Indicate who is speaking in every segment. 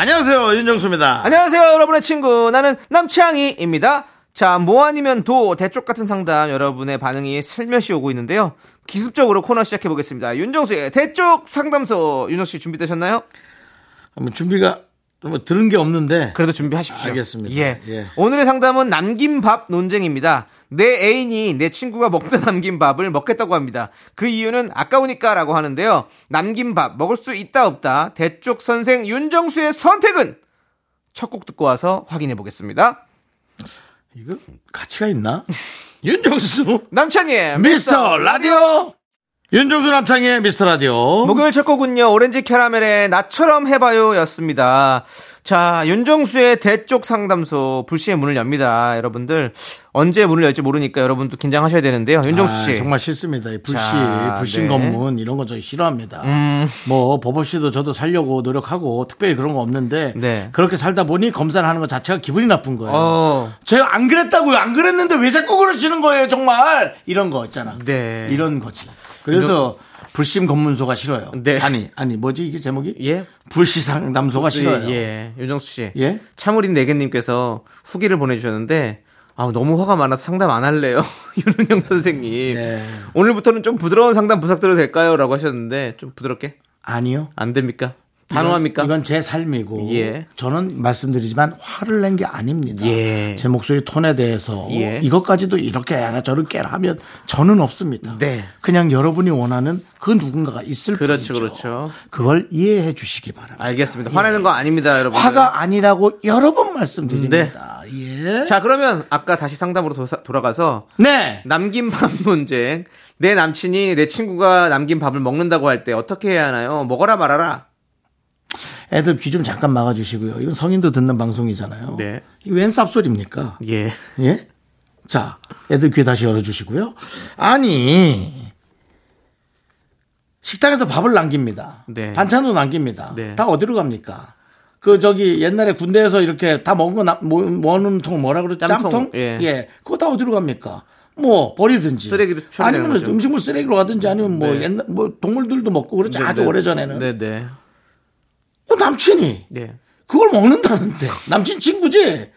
Speaker 1: 안녕하세요 윤정수입니다.
Speaker 2: 안녕하세요, 여러분의 친구. 나는 남창희입니다. 자, 뭐 아니면 도, 대쪽 같은 상담 여러분의 반응이 슬며시 오고 있는데요. 기습적으로 코너 시작해 보겠습니다. 윤정수의 대쪽 상담소. 윤정 씨 준비되셨나요?
Speaker 1: 뭐 준비가 뭐 들은 게 없는데
Speaker 2: 그래도 준비하십시오.
Speaker 1: 알겠습니다.
Speaker 2: 예.
Speaker 1: 예.
Speaker 2: 오늘의 상담은 남긴 밥 논쟁입니다. 내 애인이 내 친구가 먹다 남긴 밥을 먹겠다고 합니다. 그 이유는 아까우니까라고 하는데요. 남긴 밥 먹을 수 있다 없다. 대쪽 선생 윤정수의 선택은 첫 곡 듣고 와서 확인해 보겠습니다.
Speaker 1: 이거 가치가 있나? 윤정수
Speaker 2: 남창희의
Speaker 1: 미스터 라디오 윤정수 남창의 미스터 라디오.
Speaker 2: 목요일 첫 곡은요 오렌지 캐러멜의 나처럼 해봐요 였습니다 자 윤정수의 대쪽 상담소 불시의 문을 엽니다 여러분들 언제 문을 열지 모르니까 여러분도 긴장하셔야 되는데요 윤정수
Speaker 1: 아,
Speaker 2: 씨
Speaker 1: 정말 싫습니다. 이 불시,
Speaker 2: 자,
Speaker 1: 불신
Speaker 2: 네.
Speaker 1: 검문 이런 거 저 싫어합니다.
Speaker 2: 음.
Speaker 1: 뭐법 없이도 저도 살려고 노력하고 특별히 그런 거 없는데
Speaker 2: 네.
Speaker 1: 그렇게 살다 보니 검사를 하는 것 자체가 기분이 나쁜 거예요.
Speaker 2: 어.
Speaker 1: 제가 안 그랬다고요. 안 그랬는데 왜 자꾸 그러시는 거예요, 정말 이런 거 있잖아.
Speaker 2: 네.
Speaker 1: 이런 거지. 그래서 불심 검문소가 싫어요.
Speaker 2: 네.
Speaker 1: 아니 아니 뭐지 이게 제목이?
Speaker 2: 예
Speaker 1: 불시 상담소가 싫어요.
Speaker 2: 예, 예. 윤정수 씨
Speaker 1: 예?
Speaker 2: 참으린 내겐님께서 후기를 보내주셨는데 아 너무 화가 많아서 상담 안 할래요 윤은영 선생님
Speaker 1: 예.
Speaker 2: 오늘부터는 좀 부드러운 상담 부탁드려도 될까요?라고 하셨는데 좀 부드럽게
Speaker 1: 아니요.
Speaker 2: 안 됩니까? 단호합니까?
Speaker 1: 이건, 이건 제 삶이고
Speaker 2: 예.
Speaker 1: 저는 말씀드리지만 화를 낸 게 아닙니다.
Speaker 2: 예.
Speaker 1: 제 목소리 톤에 대해서
Speaker 2: 예.
Speaker 1: 이것까지도 이렇게 해라 저렇게 해라 하면 저는 없습니다.
Speaker 2: 네.
Speaker 1: 그냥 여러분이 원하는 그 누군가가 있을
Speaker 2: 그렇죠,
Speaker 1: 뿐이죠.
Speaker 2: 그렇죠.
Speaker 1: 그걸 이해해 주시기 바랍니다.
Speaker 2: 알겠습니다. 화내는 거 아닙니다, 여러분.
Speaker 1: 화가 아니라고 여러 번 말씀드립니다. 예.
Speaker 2: 자, 그러면 아까 다시 상담으로 도사- 돌아가서
Speaker 1: 네.
Speaker 2: 남긴 밥 논쟁. 내 남친이 내 친구가 남긴 밥을 먹는다고 할 때 어떻게 해야 하나요? 먹어라 말아라.
Speaker 1: 애들 귀 좀 잠깐 막아주시고요. 이건 성인도 듣는 방송이잖아요.
Speaker 2: 네.
Speaker 1: 이웬 쌉소리입니까?
Speaker 2: 예.
Speaker 1: 예? 자, 애들 귀 다시 열어주시고요. 아니, 식당에서 밥을 남깁니다.
Speaker 2: 네.
Speaker 1: 반찬도 남깁니다.
Speaker 2: 네.
Speaker 1: 다 어디로 갑니까? 그 저기 옛날에 군대에서 이렇게 다 먹은 거 나- 모- 모아놓은 통 뭐라 그러죠?
Speaker 2: 짬통,
Speaker 1: 짬통?
Speaker 2: 예.
Speaker 1: 그거 다 어디로 갑니까? 뭐 버리든지
Speaker 2: 쓰레기로
Speaker 1: 아니면. 음식물 쓰레기로 가든지 아니면 뭐
Speaker 2: 네.
Speaker 1: 옛날 뭐 동물들도 먹고 그렇지 아주 오래 전에는
Speaker 2: 네, 네.
Speaker 1: 남친이
Speaker 2: 예.
Speaker 1: 그걸 먹는다는데 남친 친구지?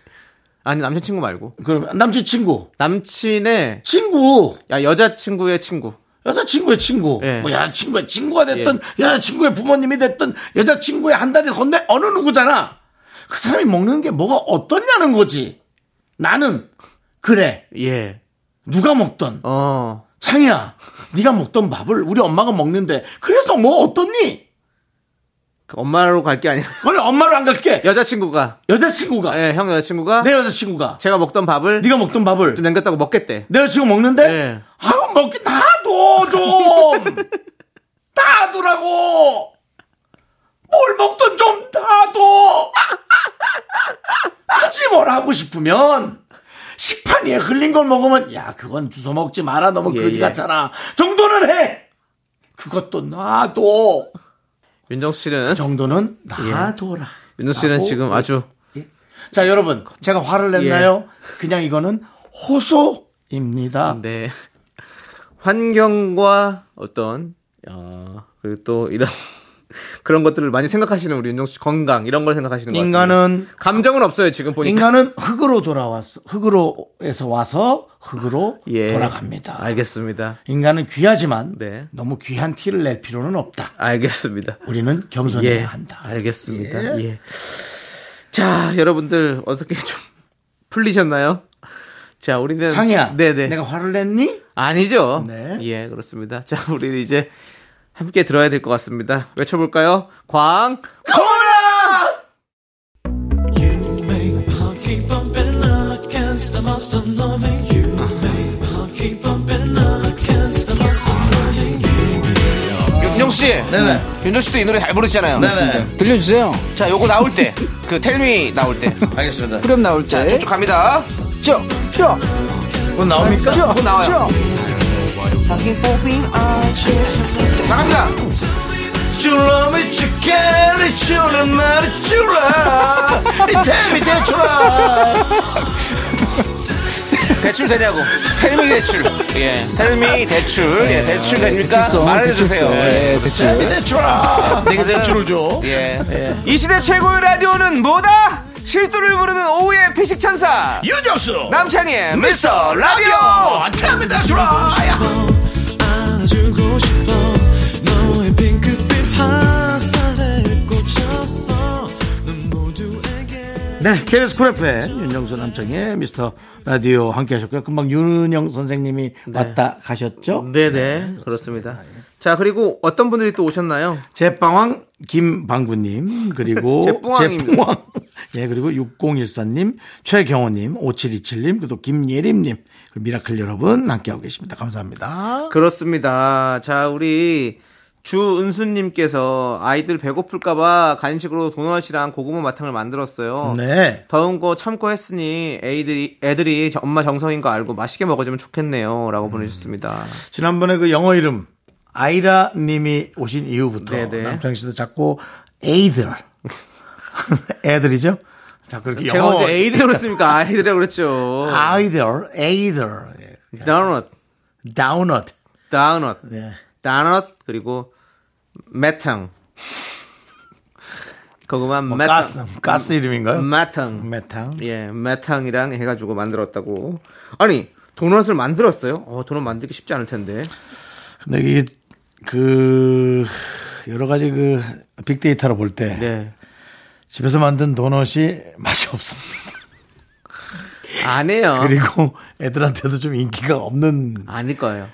Speaker 2: 아니, 남친 친구 말고.
Speaker 1: 그러면 남친 친구
Speaker 2: 남친의
Speaker 1: 친구
Speaker 2: 야, 여자 친구의 친구.
Speaker 1: 여자 친구의 친구,
Speaker 2: 예.
Speaker 1: 뭐 여자 친구의 친구가 됐든 여자 친구의 부모님이 됐든 여자 친구의 한 달이 건데 어느 누구잖아. 그 사람이 먹는 게 뭐가 어떻냐는 거지. 나는 그래
Speaker 2: 예.
Speaker 1: 누가 먹던
Speaker 2: 어.
Speaker 1: 창이야 네가 먹던 밥을 우리 엄마가 먹는데 그래서 뭐 어떻니?
Speaker 2: 그 엄마로 갈 게 아니라.
Speaker 1: 그래 엄마를 안 갈게.
Speaker 2: 여자친구가.
Speaker 1: 여자친구가.
Speaker 2: 예, 형 여자친구가.
Speaker 1: 내 여자친구가.
Speaker 2: 제가 먹던 밥을
Speaker 1: 네가 먹던 밥을.
Speaker 2: 좀 남겼다고 먹겠대.
Speaker 1: 내 여자친구 먹는데?
Speaker 2: 예.
Speaker 1: 아우 먹기 놔둬 좀. 놔두라고. 뭘 먹든 좀 놔둬 굳이 뭘 하고 싶으면 식판 위에 흘린 걸 먹으면 야 그건 주워 먹지 마라. 너무
Speaker 2: 예,
Speaker 1: 거지
Speaker 2: 예.
Speaker 1: 같잖아. 정도는 해. 그것도 놔둬
Speaker 2: 윤정수 씨는?
Speaker 1: 정도는 놔둬라.
Speaker 2: 윤정수 씨는
Speaker 1: 라고
Speaker 2: 지금 아주
Speaker 1: 자 여러분 제가 화를 냈나요? 그냥 이거는 호소입니다.
Speaker 2: 네. 환경과 어떤 어, 그리고 또 이런 그런 것들을 많이 생각하시는 우리 윤정수 씨 건강 이런 걸 생각하시는 것 같습니다.
Speaker 1: 인간은
Speaker 2: 감정은 없어요 지금 보니까.
Speaker 1: 인간은 흙으로 돌아왔어. 흙으로에서 와서 흙으로
Speaker 2: 예.
Speaker 1: 돌아갑니다.
Speaker 2: 알겠습니다.
Speaker 1: 인간은 귀하지만
Speaker 2: 네.
Speaker 1: 너무 귀한 티를 낼 필요는 없다.
Speaker 2: 알겠습니다.
Speaker 1: 우리는 겸손해야
Speaker 2: 예.
Speaker 1: 한다.
Speaker 2: 알겠습니다. 예. 자, 여러분들 어떻게 좀 풀리셨나요? 자, 우리는
Speaker 1: 창이야.
Speaker 2: 네네.
Speaker 1: 내가 화를 냈니?
Speaker 2: 아니죠.
Speaker 1: 네.
Speaker 2: 예, 그렇습니다. 자, 우리 이제 함께 들어야 될 것 같습니다. 외쳐볼까요? 광.
Speaker 1: 코라!
Speaker 2: 윤정수 씨.
Speaker 1: 네네.
Speaker 2: 윤정수 씨도 이 노래 잘 부르시잖아요.
Speaker 1: 네네.
Speaker 3: 들려주세요.
Speaker 2: 자, 요거 나올 때. 그 텔미 나올 때.
Speaker 1: 알겠습니다.
Speaker 3: 그럼 나올
Speaker 2: 자,
Speaker 3: 때.
Speaker 2: 쭉쭉 갑니다.
Speaker 3: 쭉, 쭉,
Speaker 1: 곧 나옵니까?
Speaker 3: 쭉,
Speaker 2: 곧 나와요.
Speaker 3: 쭉.
Speaker 2: 나갑니다.
Speaker 1: 줄라 미 치케리 줄라 마리 줄라 이태미 대출아
Speaker 2: 대출 되냐고. 텔미 대출. 예. 텔미 대출. 예, 대출 됩니까?
Speaker 3: 대출성,
Speaker 2: 말해주세요.
Speaker 3: 대출성.
Speaker 2: 예.
Speaker 3: 예, 대출.
Speaker 1: 대출아 내가 대출을 줘
Speaker 2: 예. 이 시대 최고의 라디오는 뭐다? 실수를 부르는 오후의 피식 천사.
Speaker 1: 유정수
Speaker 2: 남창희의 미스터 라디오.
Speaker 1: 이태미 대출아 네, KBS 쿨 FM 윤정수 남창희의 미스터 라디오 함께 하셨고요. 금방 윤은영 선생님이 왔다 가셨죠?
Speaker 2: 네네. 그렇습니다. 자, 그리고 어떤 분들이 또 오셨나요?
Speaker 1: 제빵왕 김방구님 그리고.
Speaker 2: 제빵왕
Speaker 1: 예 그리고 6014님 최경호님 5727님 그리고 김예림님 그리고 미라클 여러분 함께하고 계십니다. 감사합니다.
Speaker 2: 그렇습니다. 자, 우리 주은수님께서 아이들 배고플까봐 간식으로 도넛이랑 고구마 맛탕을 만들었어요.
Speaker 1: 네.
Speaker 2: 더운 거 참고 했으니 애들이, 애들이 엄마 정성인 거 알고 맛있게 먹어주면 좋겠네요. 라고
Speaker 1: 음.
Speaker 2: 보내주셨습니다.
Speaker 1: 지난번에 그 영어 이름 아이라 님이 오신 이후부터
Speaker 2: 네네.
Speaker 1: 남창희 씨도 자꾸 에이들 애들이죠? 자꾸 이렇게
Speaker 2: 제가
Speaker 1: 영어
Speaker 2: 언제 애들이라고 그랬습니까? 아이들이라고 그랬죠.
Speaker 1: 아이들 에이들 예.
Speaker 2: 다운넛,
Speaker 1: 다운넛
Speaker 2: 다운넛,
Speaker 1: 네.
Speaker 2: 다운넛, 그리고 매탕. 고구마
Speaker 1: 뭐
Speaker 2: 매탕.
Speaker 1: 가스 가스 이름인가요?
Speaker 2: 매탕.
Speaker 1: 메탕
Speaker 2: 예, 매탕이랑 해가지고 만들었다고. 아니, 도넛을 만들었어요? 어, 도넛 만들기 쉽지 않을 텐데.
Speaker 1: 근데 이게 그 여러 가지 그 빅데이터로 볼때
Speaker 2: 네.
Speaker 1: 집에서 만든 도넛이 맛이 없습니다.
Speaker 2: 안 해요.
Speaker 1: 그리고 애들한테도 좀 인기가 없는
Speaker 2: 아닐 거예요.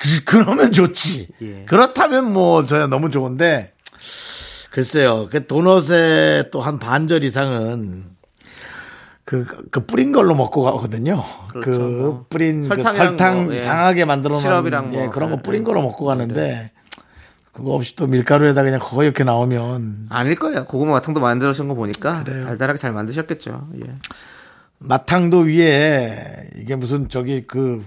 Speaker 1: 그- 그러면 좋지.
Speaker 2: 예.
Speaker 1: 그렇다면 뭐 저야 너무 좋은데 글쎄요. 그 도넛의 또 한 반절 이상은 그, 그 뿌린 걸로 먹고 가거든요.
Speaker 2: 그렇죠.
Speaker 1: 그
Speaker 2: 뭐
Speaker 1: 뿌린 그
Speaker 2: 설탕이랑
Speaker 1: 설탕
Speaker 2: 뭐, 예.
Speaker 1: 이상하게 만들어 놓은
Speaker 2: 시럽이랑
Speaker 1: 예,
Speaker 2: 뭐,
Speaker 1: 그런 거
Speaker 2: 예,
Speaker 1: 뿌린
Speaker 2: 예.
Speaker 1: 거로 먹고 가는데 그거 없이 또 밀가루에다 그냥 그거 이렇게 나오면
Speaker 2: 아닐 거예요. 고구마 마탕도 만들으신 거 보니까 달달하게 잘 만드셨겠죠. 예.
Speaker 1: 마탕도 위에 이게 무슨 저기 그,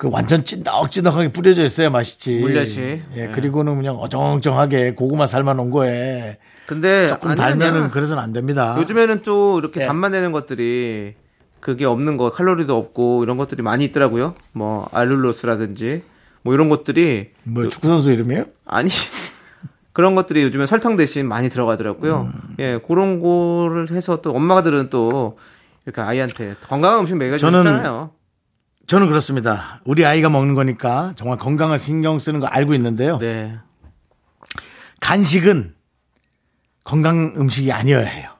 Speaker 1: 그 완전 찐덕찐덕하게 뿌려져 있어야 맛있지.
Speaker 2: 물엿이.
Speaker 1: 예,
Speaker 2: 예.
Speaker 1: 그리고는 그냥 어정쩡하게 고구마 삶아 놓은 거에
Speaker 2: 근데
Speaker 1: 조금. 달면은 그래서는 안 됩니다.
Speaker 2: 요즘에는 또 이렇게
Speaker 1: 예.
Speaker 2: 단만 내는 것들이 그게 없는 거 칼로리도 없고 이런 것들이 많이 있더라고요. 뭐 알룰로스라든지 뭐 이런 것들이
Speaker 1: 뭐 축구 선수 이름이에요?
Speaker 2: 아니 그런 것들이 요즘에 설탕 대신 많이 들어가더라고요.
Speaker 1: 음.
Speaker 2: 예, 그런 거를 해서 또 엄마들은 또 이렇게 아이한테 건강한 음식 싶잖아요.
Speaker 1: 저는 그렇습니다. 우리 아이가 먹는 거니까 정말 건강을 신경 쓰는 거 알고 있는데요.
Speaker 2: 네.
Speaker 1: 간식은 건강 음식이 아니어야 해요.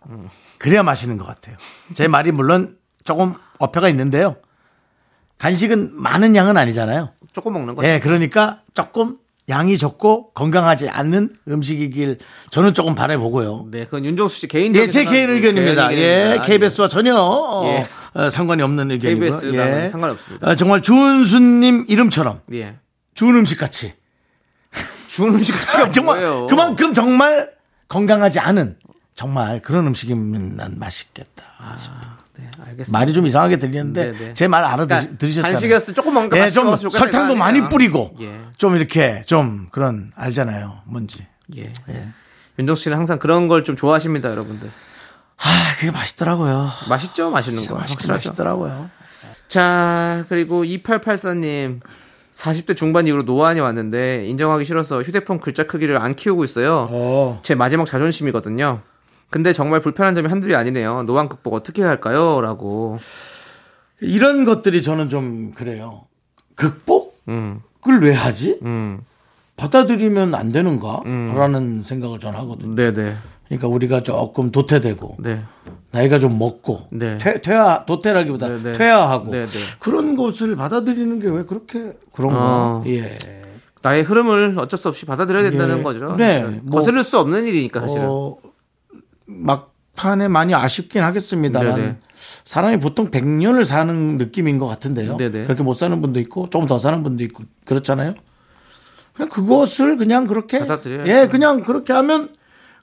Speaker 1: 그래야 맛있는 것 같아요. 제 말이 물론 조금 어폐가 있는데요. 간식은 많은 양은 아니잖아요.
Speaker 2: 조금 먹는 거죠.
Speaker 1: 예, 그러니까 조금 양이 적고 건강하지 않는 음식이길 저는 조금 바라보고요.
Speaker 2: 네, 그건 윤정수 씨 개인적인
Speaker 1: 예, 제 개인 의견입니다.
Speaker 2: 개인
Speaker 1: 예,
Speaker 2: 의견입니다.
Speaker 1: KBS와 전혀 어,
Speaker 2: 예.
Speaker 1: 어, 상관이 없는 의견이고요.
Speaker 2: KBS랑은
Speaker 1: 예.
Speaker 2: 상관이 없습니다.
Speaker 1: 어, 정말 주은수님 이름처럼
Speaker 2: 예.
Speaker 1: 좋은 음식 같이
Speaker 2: 주는 음식
Speaker 1: 아, 정말
Speaker 2: 뭐예요?
Speaker 1: 그만큼 정말 건강하지 않은 정말 그런 음식이면 난 맛있겠다.
Speaker 2: 네, 알겠습니다.
Speaker 1: 말이 좀 이상하게 들리는데
Speaker 2: 네, 네.
Speaker 1: 제말 알아
Speaker 2: 그러니까
Speaker 1: 들으셨잖아요.
Speaker 2: 간식이었으면 조금 먹는 거
Speaker 1: 예, 좀 설탕도 많이? 뿌리고
Speaker 2: 예.
Speaker 1: 좀 이렇게 좀 그런 알잖아요. 뭔지.
Speaker 2: 예.
Speaker 1: 예.
Speaker 2: 윤정수 씨는 항상 그런 걸 좀 좋아하십니다, 여러분들.
Speaker 1: 아, 그게 맛있더라고요.
Speaker 2: 맛있죠? 맛있는 거.
Speaker 1: 맛있긴? 맛있더라고요.
Speaker 2: 자, 그리고 2884님. 40대 중반 이후로 노안이 왔는데 인정하기 싫어서 휴대폰 글자 크기를 안 키우고 있어요.
Speaker 1: 어.
Speaker 2: 제 마지막 자존심이거든요. 근데 정말 불편한 점이 한둘이 아니네요. 노안 극복 어떻게 해야 할까요? 라고.
Speaker 1: 이런 것들이 저는 좀 그래요. 극복을
Speaker 2: 음,
Speaker 1: 왜 하지?
Speaker 2: 음,
Speaker 1: 받아들이면 안 되는가? 라는 생각을 전 하거든요.
Speaker 2: 네네.
Speaker 1: 그러니까 우리가 조금 도태되고
Speaker 2: 네.
Speaker 1: 나이가 좀 먹고
Speaker 2: 네.
Speaker 1: 퇴, 퇴화 도태라기보다
Speaker 2: 네, 네.
Speaker 1: 퇴화하고
Speaker 2: 네, 네.
Speaker 1: 그런 것을 받아들이는 게 왜 그렇게 그런가?
Speaker 2: 어.
Speaker 1: 예.
Speaker 2: 나의 흐름을 어쩔 수 없이 받아들여야 된다는
Speaker 1: 예.
Speaker 2: 거죠.
Speaker 1: 네. 뭐-
Speaker 2: 거스를 수 없는 일이니까 사실은.
Speaker 1: 어, 막판에 많이 아쉽긴 하겠습니다만
Speaker 2: 네네.
Speaker 1: 사람이 보통 100년을 사는 느낌인 것 같은데요.
Speaker 2: 네네.
Speaker 1: 그렇게 못 사는 분도 있고 조금 더 사는 분도 있고 그렇잖아요. 그냥 그것을 그냥 그렇게
Speaker 2: 받아들여야죠.
Speaker 1: 예, 그냥 그렇게 하면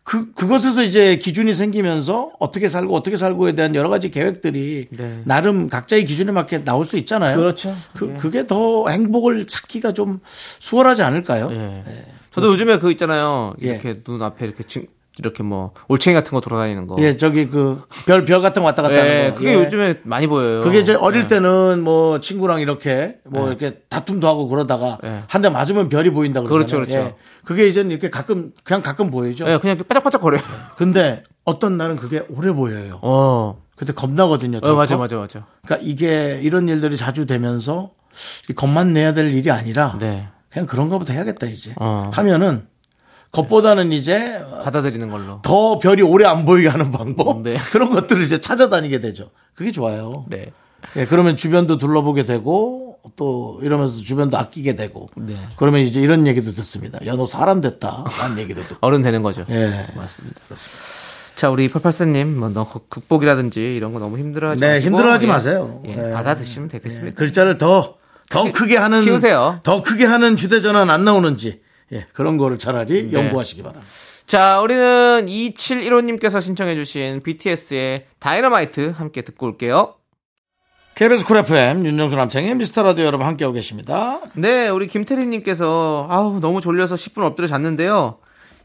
Speaker 1: 그 그것에서 이제 기준이 생기면서 어떻게 살고 어떻게 살고에 대한 여러 가지 계획들이
Speaker 2: 네.
Speaker 1: 나름 각자의 기준에 맞게 나올 수 있잖아요.
Speaker 3: 그렇죠.
Speaker 1: 그 그게 더 행복을 찾기가 좀 수월하지 않을까요?
Speaker 2: 예. 저도 요즘에 그 있잖아요.
Speaker 1: 예.
Speaker 2: 이렇게 눈 앞에 이렇게 친- 이렇게 뭐 올챙이 같은 거 돌아다니는 거.
Speaker 1: 예, 저기 그별별 같은 거 왔다 갔다
Speaker 2: 예,
Speaker 1: 하는 거.
Speaker 2: 그게
Speaker 1: 예.
Speaker 2: 요즘에 많이 보여요.
Speaker 1: 그게 이제 어릴
Speaker 2: 예.
Speaker 1: 때는 뭐 친구랑 이렇게 뭐 이렇게 다툼도 하고 그러다가
Speaker 2: 예.
Speaker 1: 한대 맞으면 별이 보인다 그러잖아요.
Speaker 2: 그렇죠, 그렇죠.
Speaker 1: 예. 그게 이제는 이렇게 가끔 그냥 가끔 보이죠.
Speaker 2: 예, 그냥 바짝바짝 거려요.
Speaker 1: 근데 어떤 날은 그게 오래 보여요.
Speaker 2: 어.
Speaker 1: 그때 겁나거든요.
Speaker 2: 어, 맞아, 맞아, 맞아.
Speaker 1: 그러니까 이게 이런 일들이 자주 되면서 이 겁만 내야 될 일이 아니라
Speaker 2: 네.
Speaker 1: 그냥 그런 거부터 해야겠다 이제
Speaker 2: 어.
Speaker 1: 하면은 겁보다는 이제
Speaker 2: 받아들이는 걸로.
Speaker 1: 더 별이 오래 안 보이게 하는 방법
Speaker 2: 네.
Speaker 1: 그런 것들을 이제 찾아다니게 되죠. 그게 좋아요.
Speaker 2: 네.
Speaker 1: 예, 그러면 주변도 둘러보게 되고 또 이러면서 주변도 아끼게 되고
Speaker 2: 네.
Speaker 1: 그러면 이제 이런 얘기도 듣습니다. 야 너 사람 됐다. 라는 얘기도 듣고.
Speaker 2: 어른 되는 거죠.
Speaker 1: 예.
Speaker 2: 맞습니다. 자, 우리 88사님, 뭐, 너 극복이라든지 이런 거 너무 힘들어하지
Speaker 1: 네,
Speaker 2: 마시고.
Speaker 1: 힘들어하지
Speaker 2: 예,
Speaker 1: 마세요.
Speaker 2: 예,
Speaker 1: 예.
Speaker 2: 받아 드시면 되겠습니다.
Speaker 1: 글자를 더, 더 크게 하는.
Speaker 2: 키우세요.
Speaker 1: 더 크게 하는 휴대전화는 안 나오는지. 예, 그런 거를 차라리
Speaker 2: 네.
Speaker 1: 연구하시기 바랍니다.
Speaker 2: 자, 우리는 2715님께서 신청해주신 BTS의 다이너마이트 함께 듣고 올게요.
Speaker 1: KBS 쿨 FM, 윤정수 남창희의 미스터 라디오 여러분 함께하고 계십니다.
Speaker 2: 네, 우리 김태리님께서 아우 너무 졸려서 10분 엎드려 잤는데요.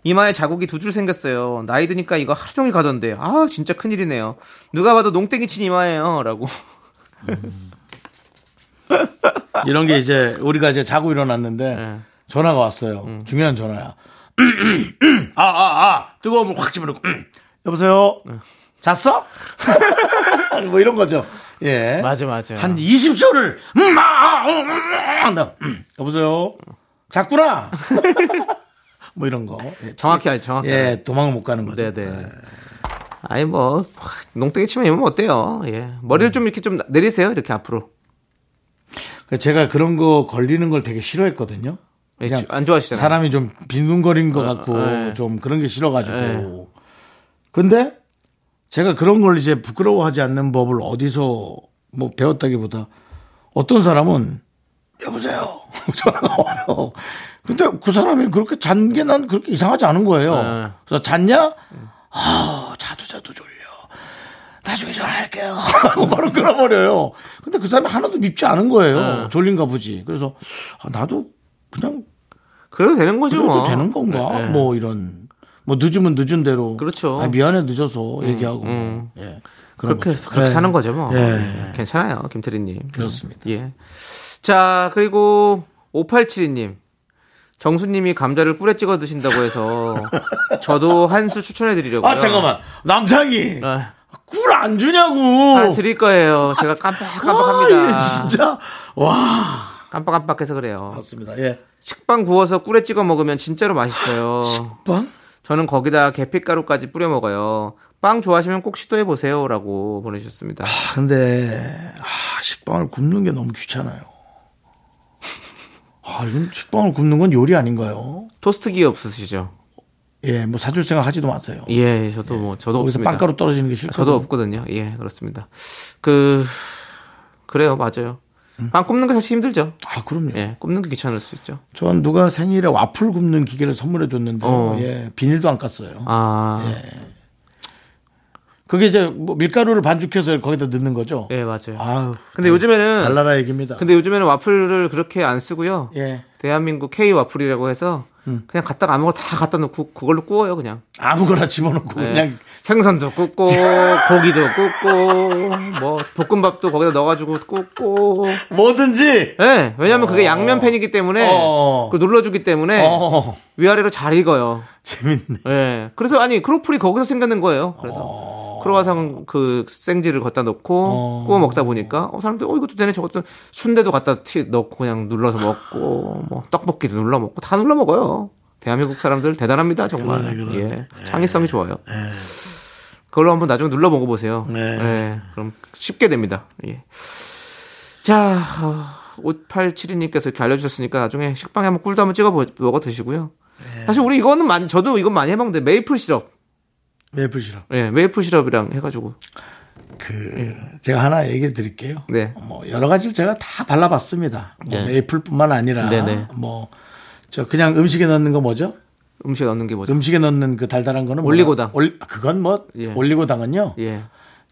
Speaker 2: 이마에 자국이 두 줄 생겼어요. 나이 드니까 이거 하루 종일 가던데. 아 진짜 큰일이네요. 누가 봐도 농땡이 친 이마예요.라고.
Speaker 1: 이런 게 이제 우리가 이제 자고 일어났는데
Speaker 2: 네.
Speaker 1: 전화가 왔어요. 중요한 전화야. 아, 아, 아. 뜨거운 물 확 집어넣고. 음. 여보세요? 잤어? 뭐 이런 거죠. 예.
Speaker 2: 맞아 맞아.
Speaker 1: 한 20초를 음, 아, 아, 음, 음, 한다. 음, 여보세요. 잤구나. 뭐 이런 거. 예,
Speaker 2: 정확히 알죠. 정확히.
Speaker 1: 예, 도망을 못 가는 거죠.
Speaker 2: 네네. 아니 뭐 농땡이 치면 이면 어때요? 예. 머리를 좀 이렇게 좀 내리세요. 이렇게 앞으로.
Speaker 1: 그 제가 그런 거 걸리는 걸 되게 싫어했거든요.
Speaker 2: 예,
Speaker 1: 그냥
Speaker 2: 주- 안 좋아하시잖아요.
Speaker 1: 사람이 좀 빈둥거린 것 같고
Speaker 2: 예.
Speaker 1: 좀 그런 게 싫어가지고.
Speaker 2: 예.
Speaker 1: 근데 제가 그런 걸 이제 부끄러워하지 않는 법을 어디서 뭐 배웠다기보다 어떤 사람은 여보세요. 전화가 와요. 근데 그 사람이 그렇게 잔 게 난 그렇게 이상하지 않은 거예요.
Speaker 2: 네.
Speaker 1: 그래서 잤냐? 아, 자도 자도 졸려. 나중에 전화할게요. 하고 바로 끊어버려요. 근데 그 사람이 하나도 밉지 않은 거예요.
Speaker 2: 네.
Speaker 1: 졸린가 보지. 그래서 아, 나도 그냥
Speaker 2: 그래도 되는 거죠.
Speaker 1: 그래도
Speaker 2: 뭐.
Speaker 1: 되는 건가?
Speaker 2: 네.
Speaker 1: 뭐 이런 뭐 늦으면 늦은 대로.
Speaker 2: 그렇죠.
Speaker 1: 아, 미안해 늦어서 얘기하고.
Speaker 2: 음.
Speaker 1: 예.
Speaker 2: 그렇게
Speaker 1: 거죠.
Speaker 2: 그렇게
Speaker 1: 예.
Speaker 2: 사는 거죠, 뭐.
Speaker 1: 예.
Speaker 2: 예, 괜찮아요, 김태리님.
Speaker 1: 그렇습니다.
Speaker 2: 예. 자, 그리고 5872님. 정수님이 감자를 꿀에 찍어 드신다고 해서 저도 한 수 추천해 드리려고요.
Speaker 1: 아 잠깐만 남창이
Speaker 2: 아,
Speaker 1: 꿀안 주냐고.
Speaker 2: 아, 드릴 거예요. 제가 깜빡깜빡합니다.
Speaker 1: 아, 얘 진짜 와
Speaker 2: 깜빡깜빡해서 그래요.
Speaker 1: 맞습니다. 예.
Speaker 2: 식빵 구워서 꿀에 찍어 먹으면 진짜로 맛있어요.
Speaker 1: 빵?
Speaker 2: 저는 거기다 계피가루까지 뿌려 먹어요. 빵 좋아하시면 꼭 시도해 보세요라고 보내주셨습니다.
Speaker 1: 아, 근데 아, 식빵을 굽는 게 너무 귀찮아요. 아, 이건 식빵을 굽는 건 요리 아닌가요?
Speaker 2: 토스트기 없으시죠?
Speaker 1: 예, 뭐 사줄 생각 하지도 마세요.
Speaker 2: 예, 저도 뭐 저도
Speaker 1: 거기서
Speaker 2: 없습니다.
Speaker 1: 빵가루 떨어지는 게 싫거든요.
Speaker 2: 저도 없거든요. 예, 그렇습니다. 그 그래요, 맞아요. 빵 굽는 게 사실 힘들죠.
Speaker 1: 아, 그럼요.
Speaker 2: 예, 굽는 게 귀찮을 수 있죠.
Speaker 1: 전 누가 생일에 와플 굽는 기계를 선물해 줬는데,
Speaker 2: 어.
Speaker 1: 예, 비닐도 안 깠어요.
Speaker 2: 아,
Speaker 1: 그게 이제 뭐 밀가루를 반죽해서 거기다 넣는 거죠.
Speaker 2: 예, 맞아요.
Speaker 1: 아유.
Speaker 2: 근데 요즘에는
Speaker 1: 달나라 얘기입니다.
Speaker 2: 근데 요즘에는 와플을 그렇게 안 쓰고요.
Speaker 1: 예.
Speaker 2: 대한민국 K 와플이라고 해서 그냥 갖다가 아무거나 다 갖다 놓고 그걸로 구워요, 그냥.
Speaker 1: 아무거나 집어넣고
Speaker 2: 예.
Speaker 1: 그냥
Speaker 2: 생선도 굽고 고기도 굽고 뭐 볶음밥도 거기다 넣어가지고 굽고.
Speaker 1: 뭐든지.
Speaker 2: 예, 왜냐면 그게 양면팬이기 때문에
Speaker 1: 어.
Speaker 2: 그걸 눌러주기 때문에
Speaker 1: 어,
Speaker 2: 위아래로 잘 익어요.
Speaker 1: 재밌네.
Speaker 2: 예. 그래서 아니 크로플이 거기서 생겨난 거예요. 그래서 크로와상 그 생지를 갖다 놓고
Speaker 1: 어.
Speaker 2: 구워 먹다 보니까 어 사람들 어 이것도 되네 저것도 순대도 갖다 티 넣고 그냥 눌러서 먹고 뭐 떡볶이도 눌러 먹고 다 눌러 먹어요. 대한민국 사람들 대단합니다 정말.
Speaker 1: 그러네, 그러네.
Speaker 2: 예. 창의성이 좋아요. 그걸로 한번 나중에 눌러 먹어보세요.
Speaker 1: 네.
Speaker 2: 예. 그럼 쉽게 됩니다. 예. 자, 어, 5872님께서 이렇게 알려주셨으니까 나중에 식빵에 한번 꿀도 한번 찍어 보- 먹어 드시고요.
Speaker 1: 네.
Speaker 2: 사실 우리 이거는 많이, 저도 이건 많이 해먹는데 메이플 시럽.
Speaker 1: 메이플 시럽.
Speaker 2: 예, 메이플 시럽이랑 해가지고.
Speaker 1: 그 제가 하나 얘기 드릴게요.
Speaker 2: 네.
Speaker 1: 뭐 여러 가지를 제가 다 발라봤습니다. 뭐
Speaker 2: 네.
Speaker 1: 메이플뿐만 아니라
Speaker 2: 네네.
Speaker 1: 뭐 저 그냥 음식에 넣는 거 뭐죠?
Speaker 2: 음식에 넣는 게 뭐죠?
Speaker 1: 음식에 넣는 그 달달한 거는 뭐야?
Speaker 2: 올리고당.
Speaker 1: 올, 그건 뭐
Speaker 2: 예.
Speaker 1: 올리고당은요.
Speaker 2: 예.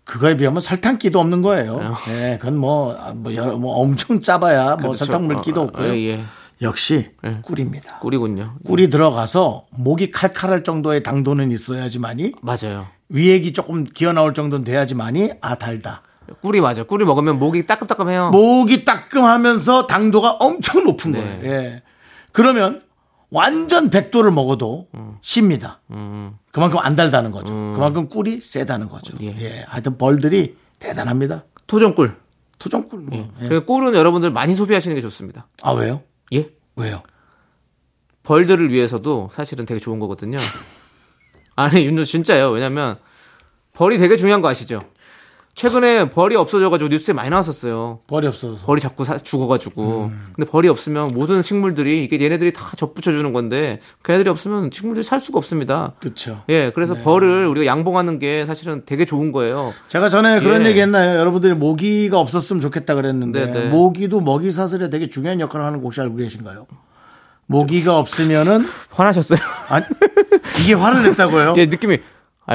Speaker 1: 그거에 비하면 설탕기도 없는 거예요.
Speaker 2: 어.
Speaker 1: 예, 그건 뭐, 아, 뭐, 여러- 뭐 엄청 짜봐야 뭐
Speaker 2: 그렇죠.
Speaker 1: 설탕 물기도
Speaker 2: 어,
Speaker 1: 없고요.
Speaker 2: 예, 예.
Speaker 1: 역시
Speaker 2: 예.
Speaker 1: 꿀입니다.
Speaker 2: 꿀이군요.
Speaker 1: 꿀이 들어가서 목이 칼칼할 정도의 당도는 있어야지만이
Speaker 2: 맞아요.
Speaker 1: 위액이 조금 기어 나올 정도는 돼야지만이 아 달다.
Speaker 2: 꿀이 맞아. 꿀이 먹으면 목이 따끔따끔해요.
Speaker 1: 목이 따끔하면서 당도가 엄청 높은
Speaker 2: 네.
Speaker 1: 거예요. 예. 그러면 완전 100도를 먹어도 쉽니다.
Speaker 2: 음.
Speaker 1: 그만큼 안 달다는 거죠. 그만큼 꿀이 세다는 거죠.
Speaker 2: 예.
Speaker 1: 예. 하여튼 벌들이 대단합니다.
Speaker 2: 토종꿀.
Speaker 1: 토종꿀 뭐. 예.
Speaker 2: 그리고 꿀은 여러분들 많이 소비하시는 게 좋습니다.
Speaker 1: 아 왜요?
Speaker 2: 예?
Speaker 1: 왜요?
Speaker 2: 벌들을 위해서도 사실은 되게 좋은 거거든요. 아니, 윤주 진짜요. 왜냐면 벌이 되게 중요한 거 아시죠? 최근에 벌이 없어져가지고 뉴스에 많이 나왔었어요.
Speaker 1: 벌이 없어서.
Speaker 2: 벌이 자꾸 사- 죽어가지고.
Speaker 1: 음.
Speaker 2: 근데 벌이 없으면 모든 식물들이 이게 얘네들이 다 접붙여주는 건데 걔네들이 없으면 식물들이 살 수가 없습니다.
Speaker 1: 그렇죠.
Speaker 2: 예, 그래서 벌을 우리가 양봉하는 게 사실은 되게 좋은 거예요.
Speaker 1: 제가 전에 그런
Speaker 2: 예.
Speaker 1: 얘기 했나요? 여러분들이 모기가 없었으면 좋겠다 그랬는데
Speaker 2: 네, 네.
Speaker 1: 모기도 먹이 사슬에 되게 중요한 역할을 하는 거 혹시 알고 계신가요? 모기가 없으면은
Speaker 2: 화나셨어요?
Speaker 1: 아니, 이게 화를 냈다고요?
Speaker 2: 예, 느낌이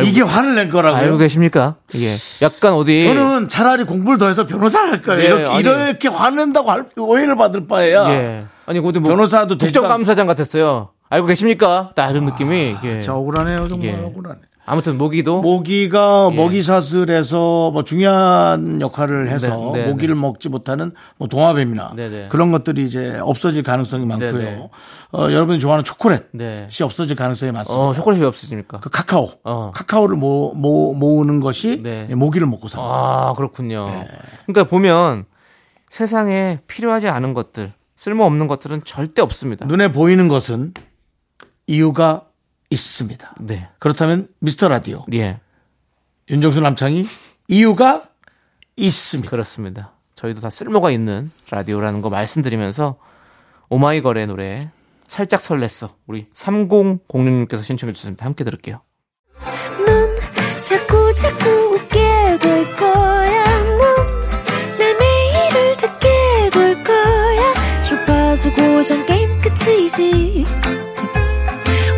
Speaker 1: 이게 화를 낸 거라고요?
Speaker 2: 알고 계십니까? 이게 약간 어디
Speaker 1: 저는 차라리 공부를 더 해서 변호사를 할 거예요.
Speaker 2: 예,
Speaker 1: 이렇게,
Speaker 2: 아니.
Speaker 1: 이렇게 화낸다고 할- 오해를 받을 바에야.
Speaker 2: 예. 아니 어디 뭐
Speaker 1: 변호사도
Speaker 2: 국정감사장 같았어요. 알고 계십니까? 딱 이런 느낌이 예.
Speaker 1: 자, 억울하네요. 정말
Speaker 2: 예.
Speaker 1: 억울하네.
Speaker 2: 아무튼 모기도
Speaker 1: 모기가
Speaker 2: 예.
Speaker 1: 먹이 사슬에서 뭐 중요한 역할을 해서
Speaker 2: 네, 네,
Speaker 1: 모기를 먹지 못하는 뭐 동화뱀이나
Speaker 2: 네, 네.
Speaker 1: 그런 것들이 이제 없어질 가능성이 많고요.
Speaker 2: 네.
Speaker 1: 어, 여러분이 좋아하는 초콜릿이
Speaker 2: 네.
Speaker 1: 없어질 가능성이 많습니다.
Speaker 2: 어, 초콜릿이 왜 없으십니까?
Speaker 1: 그 카카오,
Speaker 2: 어.
Speaker 1: 카카오를 모, 모, 모으는 것이
Speaker 2: 네.
Speaker 1: 모기를 먹고 삽니다.
Speaker 2: 아, 그렇군요.
Speaker 1: 네.
Speaker 2: 그러니까 보면 세상에 필요하지 않은 것들, 쓸모없는 것들은 절대 없습니다.
Speaker 1: 눈에 보이는 것은 이유가 있습니다.
Speaker 2: 네.
Speaker 1: 그렇다면 미스터 라디오
Speaker 2: 예.
Speaker 1: 윤정수 남창이 이유가 있습니다.
Speaker 2: 그렇습니다. 저희도 다 쓸모가 있는 라디오라는 거 말씀드리면서 오마이걸의 노래 살짝 설렜어. 우리 3006님께서 신청해 주셨습니다. 함께 들을게요.
Speaker 3: 넌 자꾸 자꾸 웃게 될 거야. 넌내 매일을 듣게 될 거야. 주파수 고정 게임 끝이지.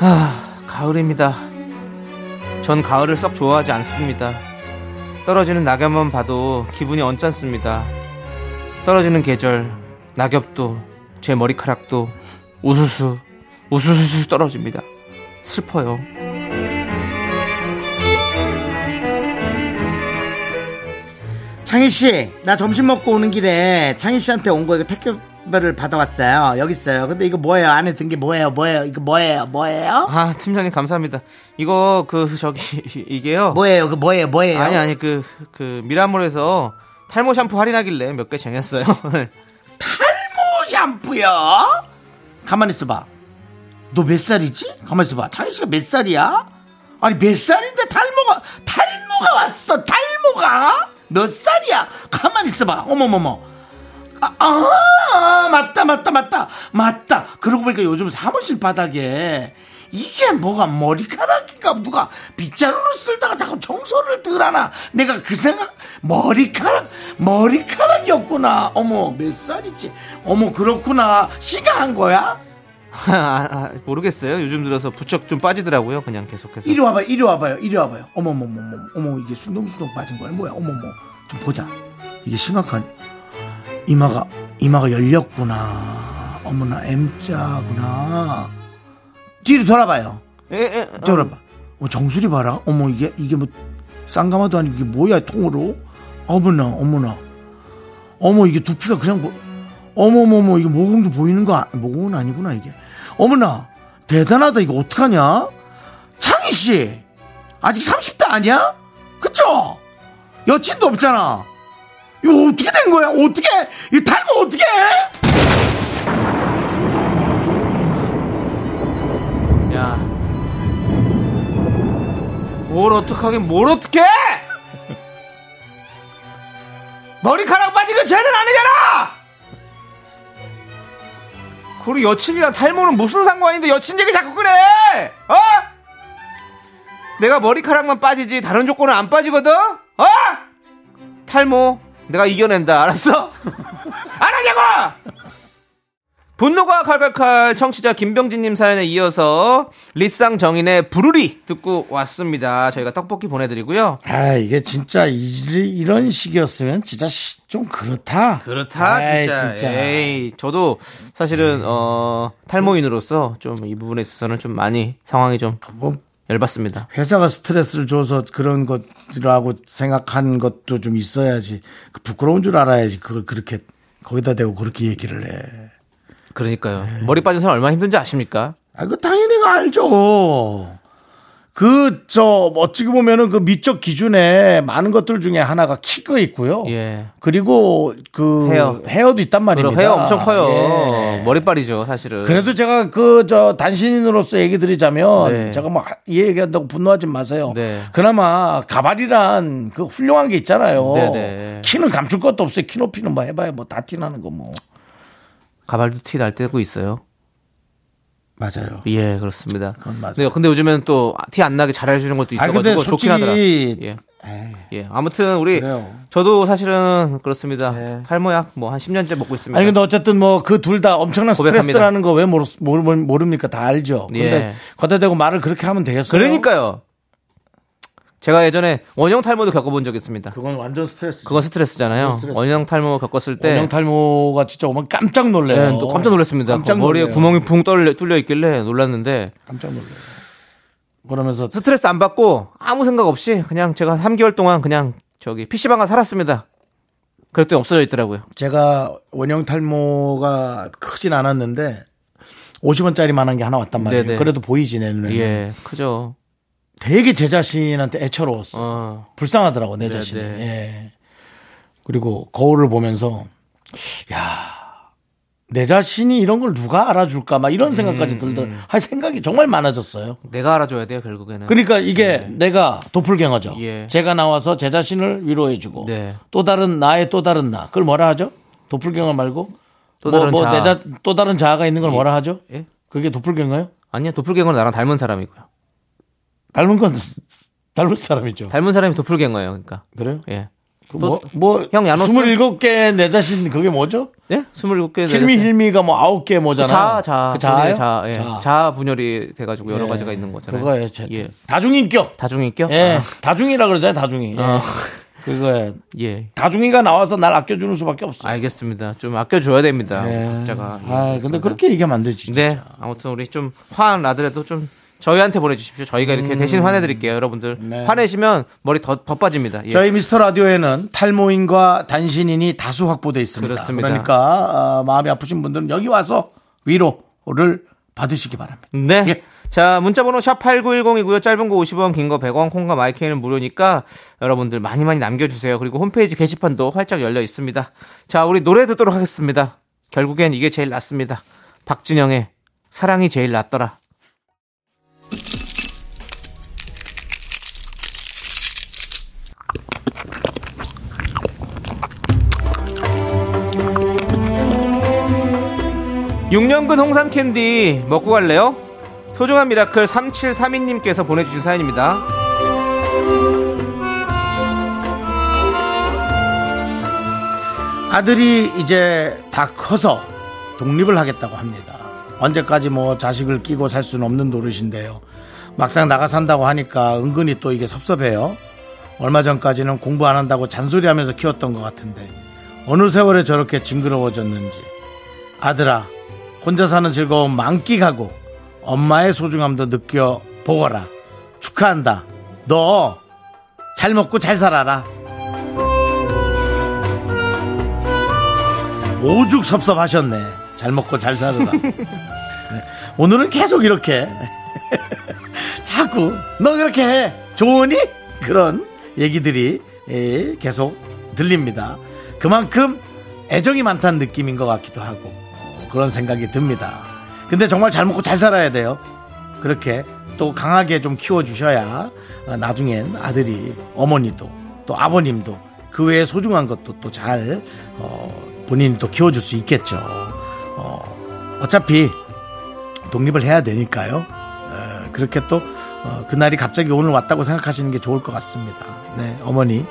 Speaker 2: 아, 가을입니다. 전 가을을 썩 좋아하지 않습니다. 떨어지는 낙엽만 봐도 기분이 언짢습니다. 떨어지는 계절, 낙엽도, 제 머리카락도 우수수, 우수수 떨어집니다. 슬퍼요.
Speaker 1: 창희 씨, 나 점심 먹고 오는 길에 창희 씨한테 온 거 이거 택배 를 받아왔어요. 여기 있어요. 근데 이거 뭐예요? 안에 든 게 뭐예요? 뭐예요? 이거 뭐예요? 뭐예요?
Speaker 2: 아, 팀장님 감사합니다. 이거 그 저기 이게요.
Speaker 1: 뭐예요? 그 뭐예요? 뭐예요?
Speaker 2: 아니 아니 그 그 미라몰에서 탈모 샴푸 할인하길래 몇 개 쟁였어요.
Speaker 1: 탈모 샴푸야? 가만히 있어봐. 너 몇 살이지? 가만히 있어봐. 창희 씨가 몇 살이야? 아니 몇 살인데 탈모가 탈모가 왔어? 탈모가? 몇 살이야? 가만히 있어봐. 어머머머. 아, 아, 맞다 맞다 맞다. 맞다. 그러고 보니까 요즘 사무실 바닥에 이게 뭐가 머리카락인가? 누가 빗자루를 쓸다가 자꾸 청소를 덜하나? 내가 그 생각 머리카락 머리카락이었구나. 어머 몇 살이지? 어머 그렇구나. 씨가 한 거야?
Speaker 2: 아, 아, 모르겠어요. 요즘 들어서 부쩍 좀 빠지더라고요. 그냥 계속해서.
Speaker 1: 이리 와봐요 이리 와봐요 이리 와봐요. 어머머머머 어머 이게 숭덩숭덩 빠진 거야? 뭐야? 어머머 좀 보자. 이게 심각한 이마가 이마가 열렸구나. 어머나 M자구나. 뒤로 돌아봐요.
Speaker 2: 에, 에, 어,
Speaker 1: 돌아봐. 어, 정수리 봐라. 어머 이게 이게 뭐 쌍가마도 아니고 이게 뭐야 통으로? 어머나 어머나. 어머 이게 두피가 그냥 뭐 어머머머 이게 모공도 보이는 거 아- 모공은 아니구나 이게. 어머나 대단하다. 이거 어떡하냐? 창희 씨 아직 30대 아니야? 그쵸? 여친도 없잖아. 이거 어떻게 된 거야? 어떻게, 이 탈모 어떻게 해?
Speaker 2: 야. 뭘 어떡하긴 뭘 어떡해! 머리카락 빠진 건 쟤는 아니잖아! 그리고 여친이랑 탈모는 무슨 상관인데 여친 얘기 자꾸 그래! 어? 내가 머리카락만 빠지지 다른 조건은 안 빠지거든? 어? 탈모 내가 이겨낸다 알았어? 안 하냐고! 분노가 칼칼칼 청취자 김병진님 사연에 이어서 리쌍 정인의 부르리 듣고 왔습니다. 저희가 떡볶이 보내드리고요.
Speaker 1: 아, 이게 진짜 이, 런 식이었으면 진짜 시- 좀 그렇다.
Speaker 2: 그렇다
Speaker 1: 아이,
Speaker 2: 진짜.
Speaker 1: 진짜.
Speaker 2: 에이, 저도 사실은 어, 탈모인으로서 좀 이 부분에 있어서는 좀 많이 상황이 좀
Speaker 1: 뭐
Speaker 2: 열받습니다.
Speaker 1: 회사가 스트레스를 줘서 그런 것이라고 생각한 것도 좀 있어야지. 그 부끄러운 줄 알아야지. 그걸 그렇게 거기다 대고 그렇게 얘기를 해.
Speaker 2: 그러니까요. 머리 빠진 사람 얼마나 힘든지 아십니까?
Speaker 1: 아, 그 당연히 알죠. 그, 저, 어찌게 보면은 그 미적 기준에 많은 것들 중에 하나가 키가 있고요.
Speaker 2: 예.
Speaker 1: 그리고 그
Speaker 2: 헤어.
Speaker 1: 도 있단 말입니다.
Speaker 2: 헤어 엄청 커요.
Speaker 1: 예.
Speaker 2: 머리빨이죠, 사실은.
Speaker 1: 그래도 제가 그 저 단신인으로서 얘기 드리자면
Speaker 2: 네.
Speaker 1: 제가 뭐이 얘기한다고 분노하지 마세요.
Speaker 2: 네.
Speaker 1: 그나마 가발이란 그 훌륭한 게 있잖아요.
Speaker 2: 네, 네.
Speaker 1: 키는 감출 것도 없어요. 키 높이는 뭐 해봐야 뭐 다 티나는 거 뭐.
Speaker 2: 가발도 티 날 때고 있어요.
Speaker 1: 맞아요.
Speaker 2: 예, 그렇습니다.
Speaker 1: 그건 맞아요.
Speaker 2: 네, 근데 요즘엔 또 티 안 나게 잘 해주는 것도
Speaker 1: 아,
Speaker 2: 있어가지고
Speaker 1: 근데
Speaker 2: 좋긴 하더라. 예.
Speaker 1: 에이,
Speaker 2: 예. 아무튼 우리
Speaker 1: 그래요.
Speaker 2: 저도 사실은 그렇습니다.
Speaker 1: 네.
Speaker 2: 탈모약 뭐 한 10년째 먹고 있습니다.
Speaker 1: 아니 근데 어쨌든 뭐 그 둘 다 엄청난
Speaker 2: 고백합니다.
Speaker 1: 스트레스라는 거 왜 모릅니까? 다 알죠. 근데
Speaker 2: 예.
Speaker 1: 거기다 대고 말을 그렇게 하면 되겠어요?
Speaker 2: 그러니까요. 제가 예전에 원형 탈모도 겪어본 적이 있습니다.
Speaker 1: 그건 완전 스트레스.
Speaker 2: 그건 스트레스잖아요.
Speaker 1: 스트레스.
Speaker 2: 원형 탈모 겪었을 때
Speaker 1: 원형 탈모가 진짜 오면 깜짝 놀래요.
Speaker 2: 네, 또 깜짝 놀랐습니다.
Speaker 1: 깜짝
Speaker 2: 머리에
Speaker 1: 놀래요.
Speaker 2: 구멍이 붕 뚫려, 뚫려 있길래 놀랐는데
Speaker 1: 깜짝 놀래요. 그러면서
Speaker 2: 스트레스 안 받고 아무 생각 없이 그냥 제가 3개월 동안 그냥 저기 PC방 가 살았습니다. 그랬더니 없어져 있더라고요.
Speaker 1: 제가 원형 탈모가 크진 않았는데 50원짜리만 한 게 하나 왔단 말이에요.
Speaker 2: 네네.
Speaker 1: 그래도 보이지 내 눈에.
Speaker 2: 예, 크죠.
Speaker 1: 되게 제 자신한테 애처로웠어.
Speaker 2: 어,
Speaker 1: 불쌍하더라고 내
Speaker 2: 네,
Speaker 1: 자신이.
Speaker 2: 네.
Speaker 1: 예. 그리고 거울을 보면서 야. 내 자신이 이런 걸 누가 알아줄까 막 이런 생각까지 들더 할 생각이 정말 많아졌어요.
Speaker 2: 내가 알아줘야 돼요, 결국에는.
Speaker 1: 그러니까 이게 내가 도플갱어죠.
Speaker 2: 예.
Speaker 1: 제가 나와서 제 자신을 위로해주고
Speaker 2: 네.
Speaker 1: 또 다른 나의 또 다른 나 그걸 뭐라 하죠? 도플갱어 말고
Speaker 2: 또
Speaker 1: 뭐,
Speaker 2: 다른
Speaker 1: 뭐
Speaker 2: 자아.
Speaker 1: 내 자, 또 다른 자아가 있는 걸 뭐라 하죠?
Speaker 2: 예?
Speaker 1: 그게 도플갱어요?
Speaker 2: 아니요, 도플갱어는 나랑 닮은 사람이고요.
Speaker 1: 닮은 건 닮은 사람이죠.
Speaker 2: 닮은 사람이 도플갱어예요, 그러니까.
Speaker 1: 그래요?
Speaker 2: 예.
Speaker 1: 그 뭐, 뭐,
Speaker 2: 형 야노스?
Speaker 1: 27개 내 자신 그게 뭐죠?
Speaker 2: 예? 27개.
Speaker 1: 힐미 힐미가 뭐 9개 뭐잖아요.
Speaker 2: 자, 자.
Speaker 1: 그 자아요?
Speaker 2: 자, 예.
Speaker 1: 자.
Speaker 2: 자 분열이 돼가지고 여러
Speaker 1: 예.
Speaker 2: 가지가 있는 거잖아요.
Speaker 1: 그거예요. 제-
Speaker 2: 예.
Speaker 1: 다중인격.
Speaker 2: 다중인격?
Speaker 1: 예.
Speaker 2: 아,
Speaker 1: 다중이라 그러잖아요. 다중이. 예.
Speaker 2: 어.
Speaker 1: 그거에
Speaker 2: 예.
Speaker 1: 다중이가 나와서 날 아껴주는 수밖에 없어요.
Speaker 2: 알겠습니다. 좀 아껴줘야 됩니다.
Speaker 1: 예.
Speaker 2: 각자가. 예,
Speaker 1: 아, 근데. 그렇게 얘기하면 안 되지.
Speaker 2: 네. 아무튼 우리 좀 화한 나더라도 좀 저희한테 보내주십시오. 저희가 이렇게 대신 화내드릴게요, 여러분들.
Speaker 1: 음. 네.
Speaker 2: 화내시면 머리 더, 더 빠집니다. 예.
Speaker 1: 저희 미스터 라디오에는 탈모인과 단신인이 다수 확보돼 있습니다.
Speaker 2: 그렇습니다.
Speaker 1: 그러니까 아, 마음이 아프신 분들은 여기 와서 위로를 받으시기 바랍니다.
Speaker 2: 네.
Speaker 1: 예.
Speaker 2: 자, 문자번호 샵8910이고요. 짧은 거 50원, 긴 거 100원, 콩과 마이크는 무료니까 여러분들 많이 많이 남겨주세요. 그리고 홈페이지 게시판도 활짝 열려 있습니다. 자, 우리 노래 듣도록 하겠습니다. 결국엔 이게 제일 낫습니다. 박진영의 사랑이 제일 낫더라. 육년근 홍삼 캔디 먹고 갈래요? 소중한 미라클 3732님께서 보내주신 사연입니다.
Speaker 1: 아들이 이제 다 커서 독립을 하겠다고 합니다. 언제까지 뭐 자식을 끼고 살 수는 없는 노릇인데요. 막상 나가 산다고 하니까 은근히 또 이게 섭섭해요. 얼마 전까지는 공부 안 한다고 잔소리하면서 키웠던 것 같은데 어느 세월에 저렇게 징그러워졌는지 아들아 혼자 사는 즐거움 만끽하고 엄마의 소중함도 느껴보거라 축하한다 너 잘 먹고 잘 살아라 오죽 섭섭하셨네. 잘 먹고 잘 살으라. 네. 오늘은 계속 이렇게. 자꾸, 너 그렇게 해. 좋으니? 그런 얘기들이 예, 계속 들립니다. 그만큼 애정이 많다는 느낌인 것 같기도 하고 어, 그런 생각이 듭니다. 근데 정말 잘 먹고 잘 살아야 돼요. 그렇게 또 강하게 좀 키워주셔야 어, 나중엔 아들이 어머니도 또 아버님도 그 외에 소중한 것도 또 잘 본인이 또 키워줄 수 있겠죠. 어, 어차피 독립을 해야 되니까요. 어, 그렇게 또 어, 그날이 갑자기 오늘 왔다고 생각하시는 게 좋을 것 같습니다. 네, 어머니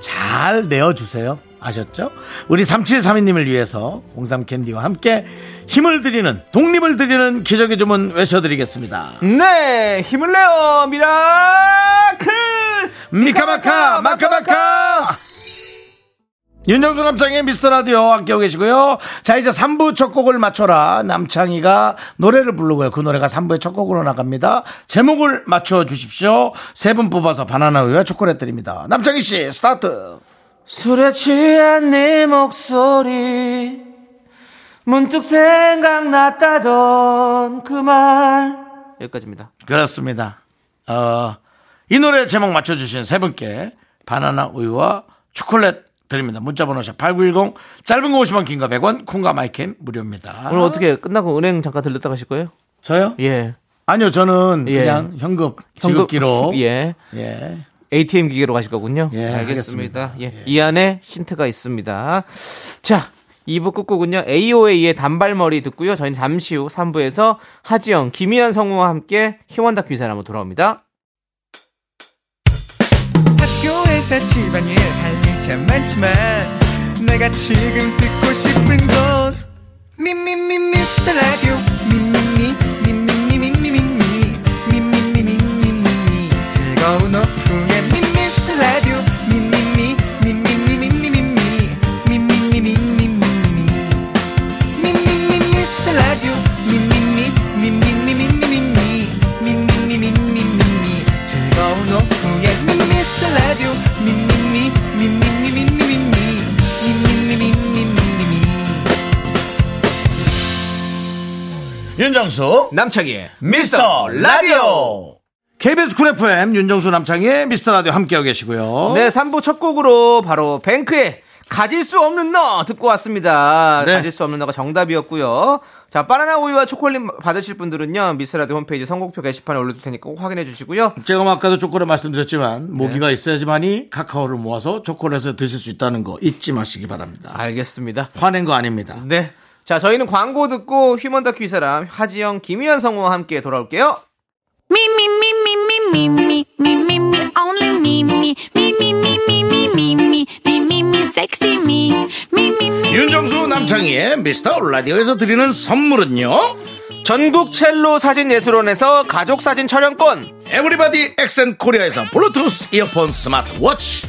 Speaker 1: 잘 내어주세요. 아셨죠? 우리 3732님을 위해서 홍삼 캔디와 함께 힘을 드리는 독립을 드리는 기적의 주문 외쳐드리겠습니다.
Speaker 2: 네, 힘을 내요, 미라클!
Speaker 1: 미카마카 마카마카 윤정수 남창희의 미스터 라디오 함께하고 계시고요. 자, 이제 3부 첫 곡을 맞춰라. 남창희가 노래를 부르고요. 그 노래가 3부의 첫 곡으로 나갑니다. 제목을 맞춰주십시오. 세 분 뽑아서 바나나 우유와 초콜릿 드립니다. 남창희 씨, 스타트.
Speaker 2: 술에 취한 네 목소리 문득 생각났다던 그 말 여기까지입니다
Speaker 1: 그렇습니다. 어, 이 노래 제목 맞춰주신 세 분께 바나나 우유와 초콜릿 드립니다. 문자번호 샵8910 짧은 거 50원 긴 거 100원 콩과 마이캠 무료입니다.
Speaker 2: 오늘 어떻게 끝나고 은행 잠깐 들렸다 가실 거예요?
Speaker 1: 저요?
Speaker 2: 예
Speaker 1: 아니요 저는
Speaker 2: 예.
Speaker 1: 그냥 현금 지급기로
Speaker 2: 예
Speaker 1: 예.
Speaker 2: ATM 기계로 가실 거군요.
Speaker 1: 예,
Speaker 2: 알겠습니다.
Speaker 1: 하겠습니다.
Speaker 2: 예. 이 안에 힌트가 있습니다. 자, 2부 끝곡은요. AOA의 단발머리 듣고요. 저희는 잠시 후 3부에서 하지영, 김희연 성우와 함께 휴먼 다큐 사람 한번 돌아옵니다.
Speaker 4: 학교에서 집안일 할일참 많지만 내가 지금 듣고 싶은 건 미미미 미스터 라디오
Speaker 1: 윤정수
Speaker 2: 남창희의
Speaker 1: 미스터 라디오 KBS 쿨 FM 윤정수 남창희의 미스터 라디오 함께하고 계시고요.
Speaker 2: 네, 3부 첫 곡으로 바로 뱅크의 가질 수 없는 너 듣고 왔습니다.
Speaker 1: 네.
Speaker 2: 가질 수 없는 너가 정답이었고요. 자, 바나나 우유와 초콜릿 받으실 분들은요. 미스라디오 홈페이지 선곡표 게시판에 올려둘 테니까 꼭 확인해 주시고요.
Speaker 1: 제가 뭐 아까도 초콜릿 말씀드렸지만 모기가 있어야지만이 카카오를 모아서 초콜릿을 드실 수 있다는 거 잊지 마시기 바랍니다.
Speaker 2: 알겠습니다.
Speaker 1: 화낸 거 아닙니다.
Speaker 2: 네. 자, 저희는 광고 듣고 휴먼 다큐 이 사람 하지영, 김희현 성우와 함께 돌아올게요.
Speaker 1: 윤정수 남창희의 미스터 라디오에서 드리는 선물은요.
Speaker 2: 전국 첼로 사진 예술원에서 가족 사진 촬영권.
Speaker 1: 에브리바디 엑센 코리아에서 블루투스 이어폰 스마트워치.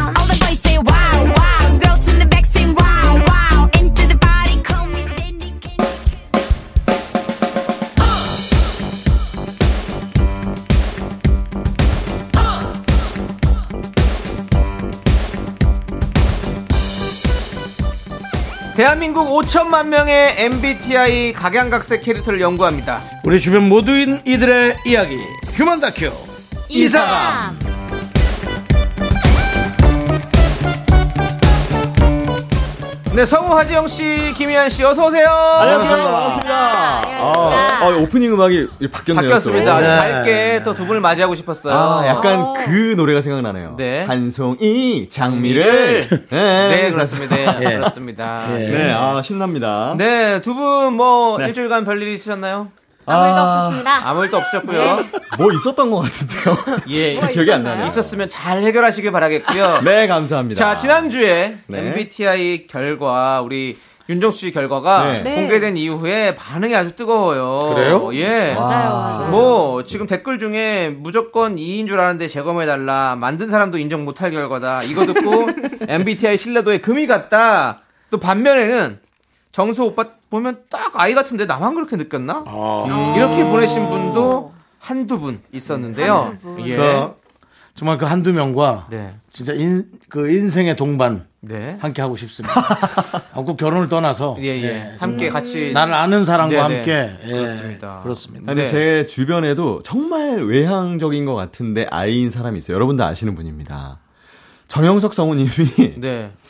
Speaker 2: 대한민국 5천만 명의 MBTI 각양각색 캐릭터를 연구합니다.
Speaker 1: 우리 주변 모두인 이들의 이야기. 휴먼 다큐. 이 사람
Speaker 2: 네 성우 하지영 씨 김희한 씨 어서 오세요
Speaker 5: 반갑습니다. 아, 아, 오프닝 음악이 바뀌었네요.
Speaker 2: 바뀌었습니다
Speaker 5: 또.
Speaker 2: 아주
Speaker 1: 네.
Speaker 2: 밝게 또 두 분을 맞이하고 싶었어요
Speaker 5: 아, 약간 그 노래가 생각나네요.
Speaker 2: 네.
Speaker 5: 한 송이 장미를. 네,
Speaker 2: 네 그렇습니다 네,
Speaker 1: 예.
Speaker 2: 그렇습니다
Speaker 1: 예.
Speaker 5: 네, 아, 신납니다.
Speaker 2: 네, 두 분뭐
Speaker 5: 네.
Speaker 2: 일주일간 별일 있으셨나요?
Speaker 6: 아무 일도 없었습니다.
Speaker 2: 아무 일도 없으셨고요.
Speaker 5: 뭐 있었던 것 같은데요.
Speaker 2: 예,
Speaker 6: 뭐가
Speaker 5: 기억이 안? 나네요.
Speaker 2: 있었으면 잘 해결하시길 바라겠고요.
Speaker 5: 네, 감사합니다.
Speaker 2: 자, 지난주에
Speaker 5: 네.
Speaker 2: MBTI 결과 우리 윤정수 씨 결과가
Speaker 5: 네.
Speaker 6: 네.
Speaker 2: 공개된 이후에 반응이 아주 뜨거워요.
Speaker 1: 그래요?
Speaker 2: 예.
Speaker 6: 맞아요, 맞아요.
Speaker 2: 뭐 지금 댓글 중에 무조건 2인 줄 아는데 재검해 달라 만든 사람도 인정 못할 결과다 이거 듣고 MBTI 신뢰도에 금이 갔다 또 반면에는 정수 오빠 보면 딱 아이 같은데 나만 그렇게 느꼈나
Speaker 1: 아.
Speaker 2: 이렇게 보내신 분도 한두 분 있었는데요
Speaker 6: 한두 분.
Speaker 2: 예.
Speaker 1: 그, 정말 그 한두 명과
Speaker 2: 네.
Speaker 1: 진짜 인, 그 인생의 동반
Speaker 2: 네.
Speaker 1: 함께 하고 싶습니다. 아, 꼭 결혼을 떠나서
Speaker 2: 예, 예.
Speaker 1: 예,
Speaker 2: 함께 같이
Speaker 1: 나를 아는 사람과
Speaker 2: 네,
Speaker 1: 함께
Speaker 2: 네.
Speaker 1: 예,
Speaker 2: 그렇습니다.
Speaker 1: 그렇습니다.
Speaker 5: 근데
Speaker 2: 네.
Speaker 5: 제 주변에도 정말 외향적인 것 같은데 아이인 사람이 있어요. 여러분도 아시는 분입니다. 정영석 성우님이
Speaker 2: 네.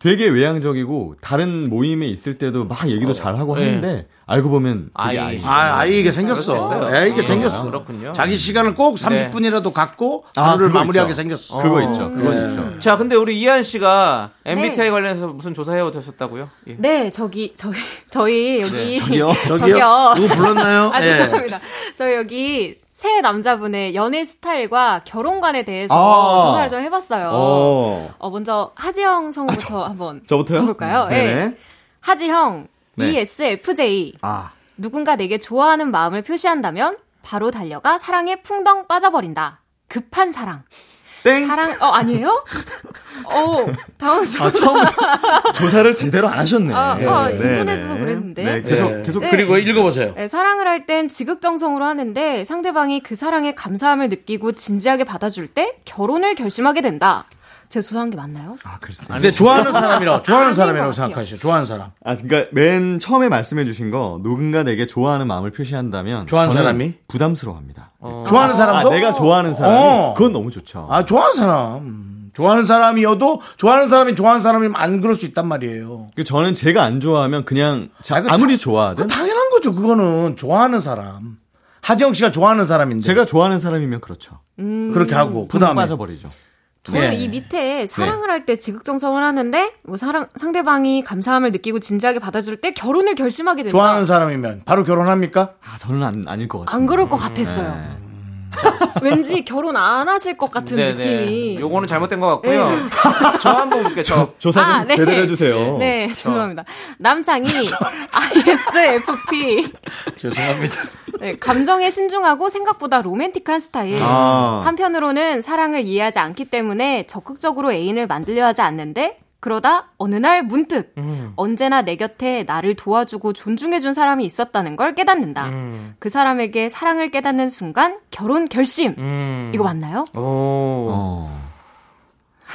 Speaker 5: 되게 외향적이고 다른 모임에 있을 때도 막 얘기도 잘하고
Speaker 2: 네.
Speaker 5: 하는데 알고 보면
Speaker 2: 아이.
Speaker 5: 아,
Speaker 1: 아이에게 생겼어.
Speaker 2: 그럴 수 있어요.
Speaker 1: 아이에게
Speaker 2: 아,
Speaker 1: 생겼어.
Speaker 2: 그렇군요.
Speaker 1: 자기 시간을 꼭 30분이라도 갖고
Speaker 5: 아,
Speaker 1: 하루를
Speaker 5: 그거
Speaker 1: 마무리하게
Speaker 5: 있죠.
Speaker 1: 생겼어.
Speaker 5: 그거 있죠. 그거
Speaker 1: 예.
Speaker 5: 있죠.
Speaker 2: 자, 근데 우리 이한 씨가 MBTI
Speaker 6: 네.
Speaker 2: 관련해서 무슨 조사 해 오셨다고요? 예.
Speaker 6: 네, 저기 저희 저희 여기
Speaker 5: 네, 저기요?
Speaker 1: 저기요? 누구 불렀나요?
Speaker 6: 아,
Speaker 1: 예.
Speaker 6: 죄송합니다. 저희 여기 새 남자분의 연애 스타일과 결혼관에 대해서
Speaker 5: 아.
Speaker 6: 조사를 좀 해봤어요.
Speaker 5: 어.
Speaker 6: 어, 먼저 하지영 성우부터 한번
Speaker 5: 저부터요?
Speaker 6: 해볼까요? 네.
Speaker 5: 네네.
Speaker 6: 하지형
Speaker 5: 네.
Speaker 6: ESFJ
Speaker 5: 아.
Speaker 6: 누군가 내게 좋아하는 마음을 표시한다면 바로 달려가 사랑에 풍덩 빠져버린다. 급한 사랑.
Speaker 5: 땡.
Speaker 6: 사랑 어 아니에요? 어 당황스러워.
Speaker 5: 아, 처음부터 조사를 제대로 안 하셨네.
Speaker 6: 아, 아,
Speaker 5: 네,
Speaker 6: 인터넷에서
Speaker 5: 네.
Speaker 6: 그랬는데.
Speaker 5: 네, 계속
Speaker 1: 네.
Speaker 5: 계속
Speaker 6: 네.
Speaker 1: 그리고 읽어보세요.
Speaker 6: 네, 사랑을 할 땐 지극정성으로 하는데 상대방이 그 사랑에 감사함을 느끼고 진지하게 받아줄 때 결혼을 결심하게 된다. 제가 조사한 게 맞나요?
Speaker 5: 아, 글쎄.
Speaker 1: 근데 좋아하는 사람이라고, 좋아하는 사람이라고. 생각하시죠. 좋아하는 사람.
Speaker 5: 아, 그러니까 맨 처음에 말씀해 주신 거 누군가 내게 좋아하는 마음을 표시한다면
Speaker 1: 좋아하는
Speaker 5: 저는
Speaker 1: 사람이?
Speaker 5: 부담스러워합니다.
Speaker 1: 좋아하는
Speaker 5: 아,
Speaker 1: 사람도?
Speaker 5: 내가 좋아하는 사람이
Speaker 1: 어.
Speaker 5: 그건 너무 좋죠.
Speaker 1: 아, 좋아하는 사람. 좋아하는 사람이어도 좋아하는 사람이 좋아하는 사람이면 안 그럴 수 있단 말이에요.
Speaker 5: 그 저는 제가 안 좋아하면 그냥 자-
Speaker 1: 아, 그
Speaker 5: 아무리
Speaker 1: 다-
Speaker 5: 좋아하든
Speaker 1: 그 당연한 거죠. 그거는 좋아하는 사람. 하지영 씨가 좋아하는 사람인데.
Speaker 5: 제가 좋아하는 사람이면 그렇죠.
Speaker 1: 그렇게 하고,
Speaker 5: 그그
Speaker 1: 다음에.
Speaker 5: 빠져버리죠.
Speaker 6: 저는
Speaker 1: 네.
Speaker 6: 이 밑에 사랑을 할때 지극정성을 하는데 뭐 사랑 상대방이 감사함을 느끼고 진지하게 받아줄 때 결혼을 결심하게 된다.
Speaker 1: 좋아하는 사람이면 바로 결혼합니까?
Speaker 5: 아, 저는 안, 아닐 것 같아요.
Speaker 6: 안 그럴 것 같았어요. 왠지 결혼 안 하실 것 같은 느낌이.
Speaker 2: 네, 요거는 잘못된 것 같고요. 저 한번 볼게요. 저.
Speaker 5: 조사 좀
Speaker 6: 아, 네.
Speaker 5: 제대로 해주세요.
Speaker 6: 네, 죄송합니다. 남창이 ISFP.
Speaker 1: 죄송합니다.
Speaker 6: 네, 감정에 신중하고 생각보다 로맨틱한 스타일.
Speaker 5: 아.
Speaker 6: 한편으로는 사랑을 이해하지 않기 때문에 적극적으로 애인을 만들려 하지 않는데 그러다 어느 날 문득 언제나 내 곁에 나를 도와주고 존중해준 사람이 있었다는 걸 깨닫는다. 그 사람에게 사랑을 깨닫는 순간 결혼 결심.
Speaker 2: 음.
Speaker 6: 이거 맞나요?
Speaker 2: 오.
Speaker 5: 어.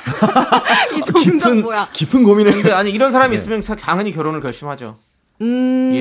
Speaker 6: 이 정도
Speaker 5: 깊은,
Speaker 6: 뭐야?
Speaker 5: 깊은 고민을.
Speaker 2: 근데 아니 이런 사람이 있으면 사- 당연히 결혼을 결심하죠.
Speaker 6: 음.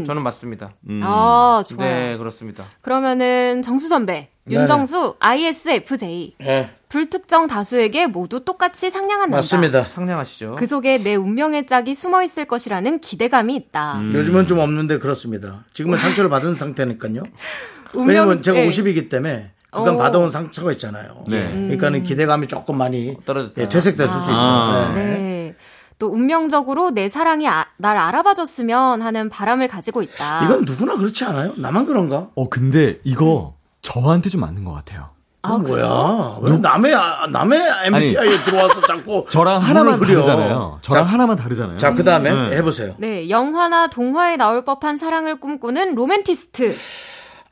Speaker 2: 예, 저는 맞습니다.
Speaker 6: 아, 좋아요.
Speaker 2: 네, 그렇습니다.
Speaker 6: 그러면은 정수 선배, 윤정수, ISFJ.
Speaker 1: 예,
Speaker 6: 불특정 다수에게 모두 똑같이 상냥한 남자.
Speaker 1: 맞습니다.
Speaker 2: 상냥하시죠.
Speaker 6: 그 속에 내 운명의 짝이 숨어 있을 것이라는 기대감이 있다.
Speaker 1: 요즘은 좀 없는데 그렇습니다. 지금은 상처를 받은 상태니까요.
Speaker 6: 운명-
Speaker 1: 왜냐면 제가
Speaker 6: 예.
Speaker 1: 50이기 때문에 그간
Speaker 6: 어.
Speaker 1: 받아온 상처가 있잖아요.
Speaker 5: 네.
Speaker 1: 그러니까는 기대감이 조금 많이
Speaker 2: 떨어졌다.
Speaker 1: 예, 퇴색됐을 수 있어요.
Speaker 5: 아.
Speaker 1: 네.
Speaker 6: 네. 또 운명적으로 내 사랑이 아- 날 알아봐줬으면 하는 바람을 가지고 있다.
Speaker 1: 이건 누구나 그렇지 않아요? 나만 그런가?
Speaker 5: 어, 근데 이거 저한테 좀 맞는 것 같아요.
Speaker 1: 아, 뭐야? 왜 남의 아, 남의 MBTI에 들어와서 자꾸
Speaker 5: 저랑 하나만. 다르잖아요. 저랑
Speaker 1: 자,
Speaker 5: 하나만 다르잖아요.
Speaker 1: 자, 그다음에
Speaker 5: 네.
Speaker 1: 해보세요.
Speaker 6: 네, 영화나 동화에 나올 법한 사랑을 꿈꾸는 로맨티스트.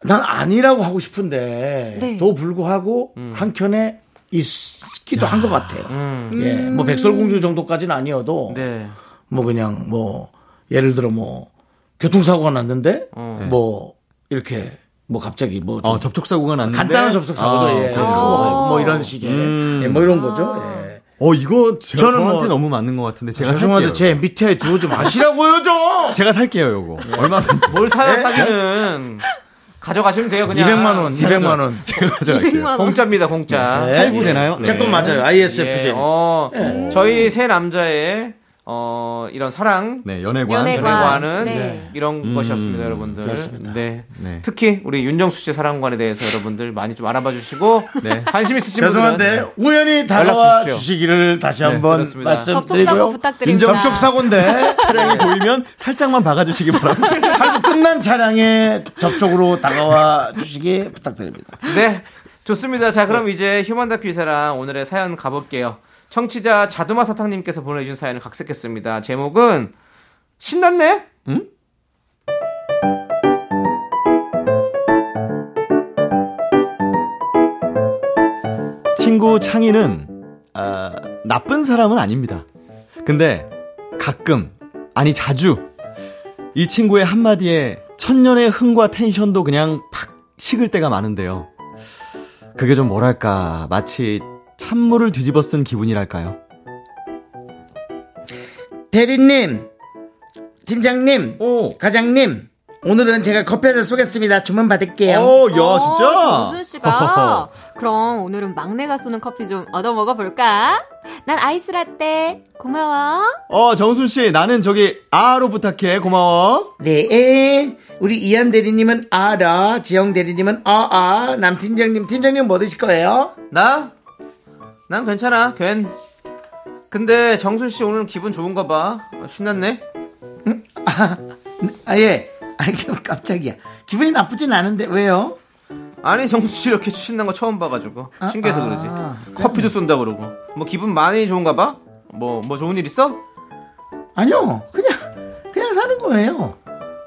Speaker 1: 난 아니라고 하고 싶은데
Speaker 6: 네.
Speaker 1: 또 불구하고 한켠에 있기도 한 것 같아요.
Speaker 2: 음.
Speaker 1: 예, 뭐 백설공주 정도까지는 아니어도
Speaker 2: 네.
Speaker 1: 뭐 그냥 뭐 예를 들어 뭐 교통사고가 났는데
Speaker 2: 어.
Speaker 1: 뭐 이렇게 뭐 갑자기 뭐좀
Speaker 5: 어, 접촉 사고가 났는데.
Speaker 1: 간단한 접촉 사고도
Speaker 5: 아,
Speaker 1: 예,
Speaker 5: 그래요.
Speaker 1: 뭐, 뭐 이런 식의
Speaker 5: 음.
Speaker 1: 예, 뭐 이런 거죠. 예.
Speaker 5: 어, 이거 제,
Speaker 1: 저는
Speaker 5: 저한테
Speaker 1: 뭐-
Speaker 5: 너무 맞는 것 같은데 제가
Speaker 1: 죄송한데. 제 MBTI 들어오지 마시라고요 좀.
Speaker 5: 제가 살게요, 요거. 얼마
Speaker 2: 뭘 사요,
Speaker 1: 네?
Speaker 2: 사기는. 가져가시면 돼요, 그냥.
Speaker 1: 200만 원, 200만 원.
Speaker 5: 제가 가져갈게요.
Speaker 6: 200만 원.
Speaker 2: 공짜입니다, 공짜.
Speaker 1: 네.
Speaker 5: 할부 되나요? 네.
Speaker 1: 제건 맞아요. ISFJ.
Speaker 2: 예, 어, 저희 세 남자의 어, 이런 사랑
Speaker 5: 네, 연애관.
Speaker 6: 연애관.
Speaker 2: 연애관 은
Speaker 6: 네.
Speaker 2: 이런
Speaker 5: 음,
Speaker 2: 것이었습니다, 여러분들.
Speaker 1: 그렇습니다.
Speaker 2: 네.
Speaker 5: 네.
Speaker 2: 특히 우리 윤정수 씨의 사랑관에 대해서 여러분들 많이 좀 알아봐 주시고
Speaker 5: 네.
Speaker 2: 관심 있으신
Speaker 1: 죄송한데 우연히 다가와. 주시기를 다시 한번
Speaker 2: 그렇습니다.
Speaker 6: 접촉사고
Speaker 1: 말씀드리고요.
Speaker 6: 부탁드립니다.
Speaker 1: 접촉 사고인데
Speaker 5: 차량이 보이면 살짝만 박아 주시기 바랍니다.
Speaker 1: 할부 끝난 차량에 접촉으로 다가와 주시기 부탁드립니다.
Speaker 2: 네. 좋습니다. 자, 그럼 이제 휴먼 다큐 이 사랑 오늘의 사연 가볼게요. 청취자 자두마 사탕님께서 보내주신 사연을 각색했습니다. 제목은 신났네?
Speaker 5: 친구 창희는 아, 나쁜 사람은 아닙니다. 근데 가끔 아니 자주 이 친구의 한마디에 천년의 흥과 텐션도 그냥 팍 식을 때가 많은데요. 그게 좀 뭐랄까 마치 찬물을 뒤집어 쓴 기분이랄까요.
Speaker 1: 대리님, 팀장님,
Speaker 5: 오,
Speaker 1: 과장님, 오늘은 제가 커피 한잔 쏘겠습니다. 주문 받을게요.
Speaker 5: 어, 야 진짜.
Speaker 6: 어, 정순 씨가 그럼 오늘은 막내가 쏘는 커피 좀 얻어 먹어 볼까? 난 아이스 라떼. 고마워.
Speaker 5: 어 정순 씨 나는 저기 아로 부탁해 고마워.
Speaker 1: 네, 우리 이한 대리님은 아라, 지영 대리님은 아아, 남 팀장님, 팀장님 뭐 드실 거예요?
Speaker 2: 나? 난 괜찮아, 괜. 근데 정순 씨 오늘 기분 좋은가 봐. 어, 신났네?
Speaker 1: 아, 예. 아, 이게 깜짝이야. 기분이 나쁘진 않은데, 왜요?
Speaker 2: 아니, 정순 씨 이렇게 신난 거 처음 봐가지고. 신기해서
Speaker 1: 아,
Speaker 2: 그러지.
Speaker 1: 아,
Speaker 2: 커피도 쏜다 그러고. 뭐 기분 많이 좋은가 봐? 뭐, 뭐 좋은 일 있어?
Speaker 1: 아니요, 그냥, 그냥 사는 거예요.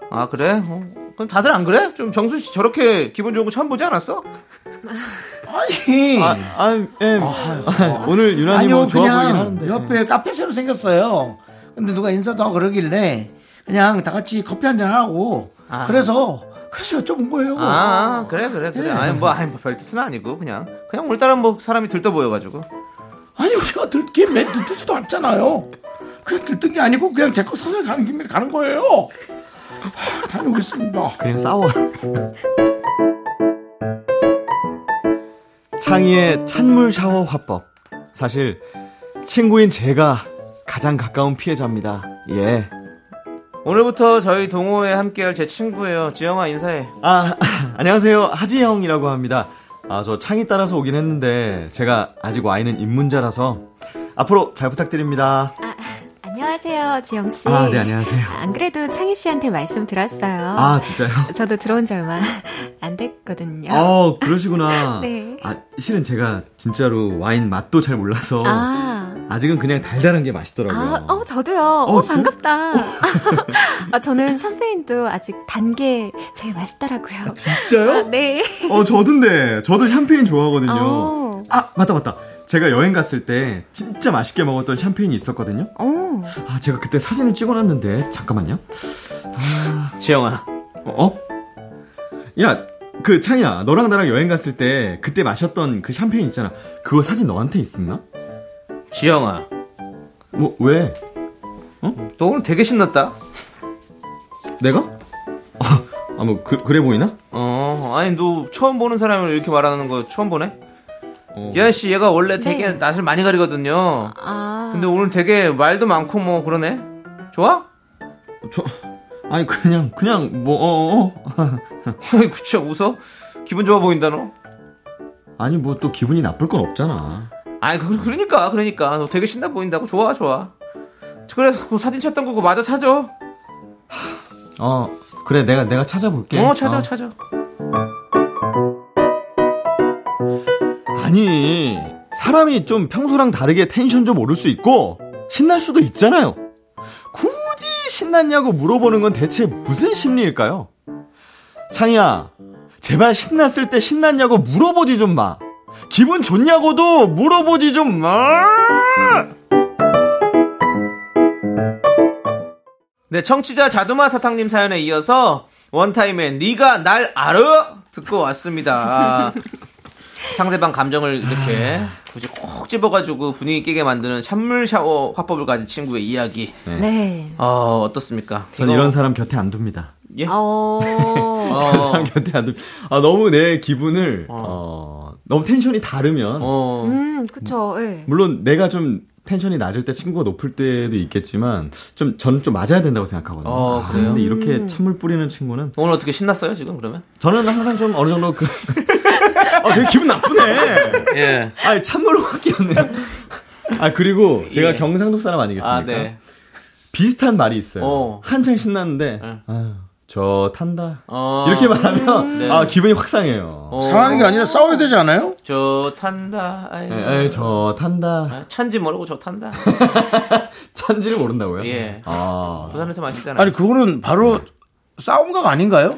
Speaker 2: 아, 그래? 어. 그럼 다들 안 그래? 좀 정순 씨 저렇게 기분 좋은 거 처음 보지 않았어?
Speaker 1: 아니.
Speaker 5: 아, 아, 예. 오늘 유난히
Speaker 1: 아니요,
Speaker 5: 뭐 좋아 보이긴
Speaker 1: 그냥
Speaker 5: 하는데.
Speaker 1: 옆에 카페 새로 생겼어요. 근데 누가 인사도 하고 그러길래 그냥 다 같이 커피 한 잔 하고
Speaker 2: 아.
Speaker 1: 그래서 그래서 여쭤본 거예요.
Speaker 2: 아, 그래, 그래, 그래.
Speaker 1: 네.
Speaker 2: 아니, 뭐, 아니, 뭐, 별 뜻은 아니고, 그냥. 그냥 오늘따라 뭐, 사람이 들떠 보여 가지고.
Speaker 1: 아니 우리가 들긴 맨 들뜨지도 않잖아요. 그냥 들뜬 게 아니고 그냥 제 거 사서 가는 김에 가는 거예요. 하, 다녀오겠습니다.
Speaker 5: 그냥 싸워. 창희의 찬물 샤워 화법. 사실 친구인 제가 가장 가까운 피해자입니다. 예.
Speaker 2: 오늘부터 저희 동호회 함께할 제 친구예요. 지영아, 인사해.
Speaker 5: 아, 안녕하세요. 하지형이라고 합니다. 아, 저 창희 따라서 오긴 했는데 제가 아직 와인은 입문자라서 앞으로 잘 부탁드립니다.
Speaker 6: 아, 안녕하세요, 지영 씨.
Speaker 5: 아, 네, 안녕하세요.
Speaker 6: 안 그래도 창희 씨한테 말씀 들었어요.
Speaker 5: 아, 진짜요?
Speaker 6: 저도 들어온 지 얼마 안 됐거든요.
Speaker 5: 어, 그러시구나.
Speaker 6: 네.
Speaker 5: 아, 실은 제가 진짜로 와인 맛도 잘 몰라서
Speaker 6: 아.
Speaker 5: 아직은 그냥 달달한 게 맛있더라고요.
Speaker 6: 아, 어, 저도요. 어,
Speaker 5: 진짜요?
Speaker 6: 반갑다. 아, 저는 샴페인도 아직 단 게 제일 맛있더라고요.
Speaker 5: 진짜요?
Speaker 6: 아, 네.
Speaker 5: 어, 저도인데. 저도 샴페인 좋아하거든요.
Speaker 6: 어.
Speaker 5: 아, 맞다, 맞다. 제가 여행 갔을 때 진짜 맛있게 먹었던 샴페인이 있었거든요.
Speaker 6: 어.
Speaker 5: 아, 제가 그때 사진을 찍어놨는데. 잠깐만요.
Speaker 2: 지영아.
Speaker 5: 어? 야, 그 창이야. 너랑 나랑 여행 갔을 때 그때 마셨던 그 샴페인 있잖아. 그거 사진 너한테 있었나?
Speaker 2: 지영아.
Speaker 5: 뭐, 왜?
Speaker 2: 너 오늘 되게 신났다.
Speaker 5: 내가? 아, 아, 뭐, 그, 그래 보이나?
Speaker 2: 어, 아니, 너 처음 보는 사람을 이렇게 말하는 거 처음 보네?
Speaker 5: 어.
Speaker 2: 예한 씨, 얘가 원래 되게
Speaker 6: 네.
Speaker 2: 낯을 많이 가리거든요.
Speaker 6: 아.
Speaker 2: 근데 오늘 되게 말도 많고 뭐 그러네? 좋아?
Speaker 5: 저, 아니, 그냥, 그냥, 뭐, 어, 어.
Speaker 2: 그쵸, 웃어? 기분 좋아 보인다, 너?
Speaker 5: 아니, 뭐 또 기분이 나쁠 건 없잖아.
Speaker 2: 아니, 그, 그러니까, 그러니까. 너 되게 신나 보인다고. 좋아, 좋아. 그래서 그 사진 찾던 거고 맞아 찾아.
Speaker 5: 어, 그래, 내가, 내가 찾아볼게.
Speaker 2: 어, 찾아, 찾아.
Speaker 5: 아니, 사람이 좀 평소랑 다르게 텐션 좀 오를 수 있고, 신날 수도 있잖아요. 굳이 신났냐고 물어보는 건 대체 무슨 심리일까요? 창이야, 제발 신났을 때 신났냐고 물어보지 좀 마. 기분 좋냐고도 물어보지 좀 마.
Speaker 2: 네, 청취자 자두마 사탕님 사연에 이어서 원타임의 네가 날 알아 듣고 왔습니다. 상대방 감정을 이렇게 굳이 콕 집어가지고 분위기 깨게 만드는 찬물 샤워 화법을 가진 친구의 이야기.
Speaker 6: 네.
Speaker 2: 어, 어떻습니까?
Speaker 5: 전 이런 사람 곁에 안 둡니다.
Speaker 2: 예?
Speaker 6: 어.
Speaker 2: 어,
Speaker 5: 사람 곁에 안 둡니다. 아, 너무 내 기분을, 어, 너무 텐션이 다르면,
Speaker 2: 어,
Speaker 6: 음, 그쵸, 예.
Speaker 5: 물론 내가 좀 텐션이 낮을 때 친구가 높을 때도 있겠지만 좀 저는 좀 맞아야 된다고 생각하거든요.
Speaker 2: 어,
Speaker 5: 아,
Speaker 2: 그래요?
Speaker 5: 근데 이렇게 찬물 뿌리는 친구는
Speaker 2: 오늘 어떻게 신났어요, 지금 그러면?
Speaker 5: 저는 항상 좀 어느 정도 그 아, 되게 기분 나쁘네.
Speaker 2: 예.
Speaker 5: 아니 찬물로 확 끼었네. 아 그리고 제가
Speaker 2: 예.
Speaker 5: 경상도 사람 아니겠습니까?
Speaker 2: 아, 네.
Speaker 5: 비슷한 말이 있어요.
Speaker 2: 어.
Speaker 5: 한창 신났는데
Speaker 2: 응.
Speaker 5: 아유, 저 탄다.
Speaker 2: 어.
Speaker 5: 이렇게 말하면
Speaker 2: 네.
Speaker 5: 아 기분이 확 상해요.
Speaker 2: 어.
Speaker 1: 상하는 게 아니라 싸워야 되지 않아요?
Speaker 2: 저 탄다. 아이,
Speaker 5: 예, 예, 저 탄다.
Speaker 2: 아, 찬지 모르고 저 탄다.
Speaker 5: 천지를 모른다고요?
Speaker 2: 예.
Speaker 5: 아.
Speaker 2: 부산에서 마시잖아요.
Speaker 1: 아니 그거는 바로 싸움각 아닌가요?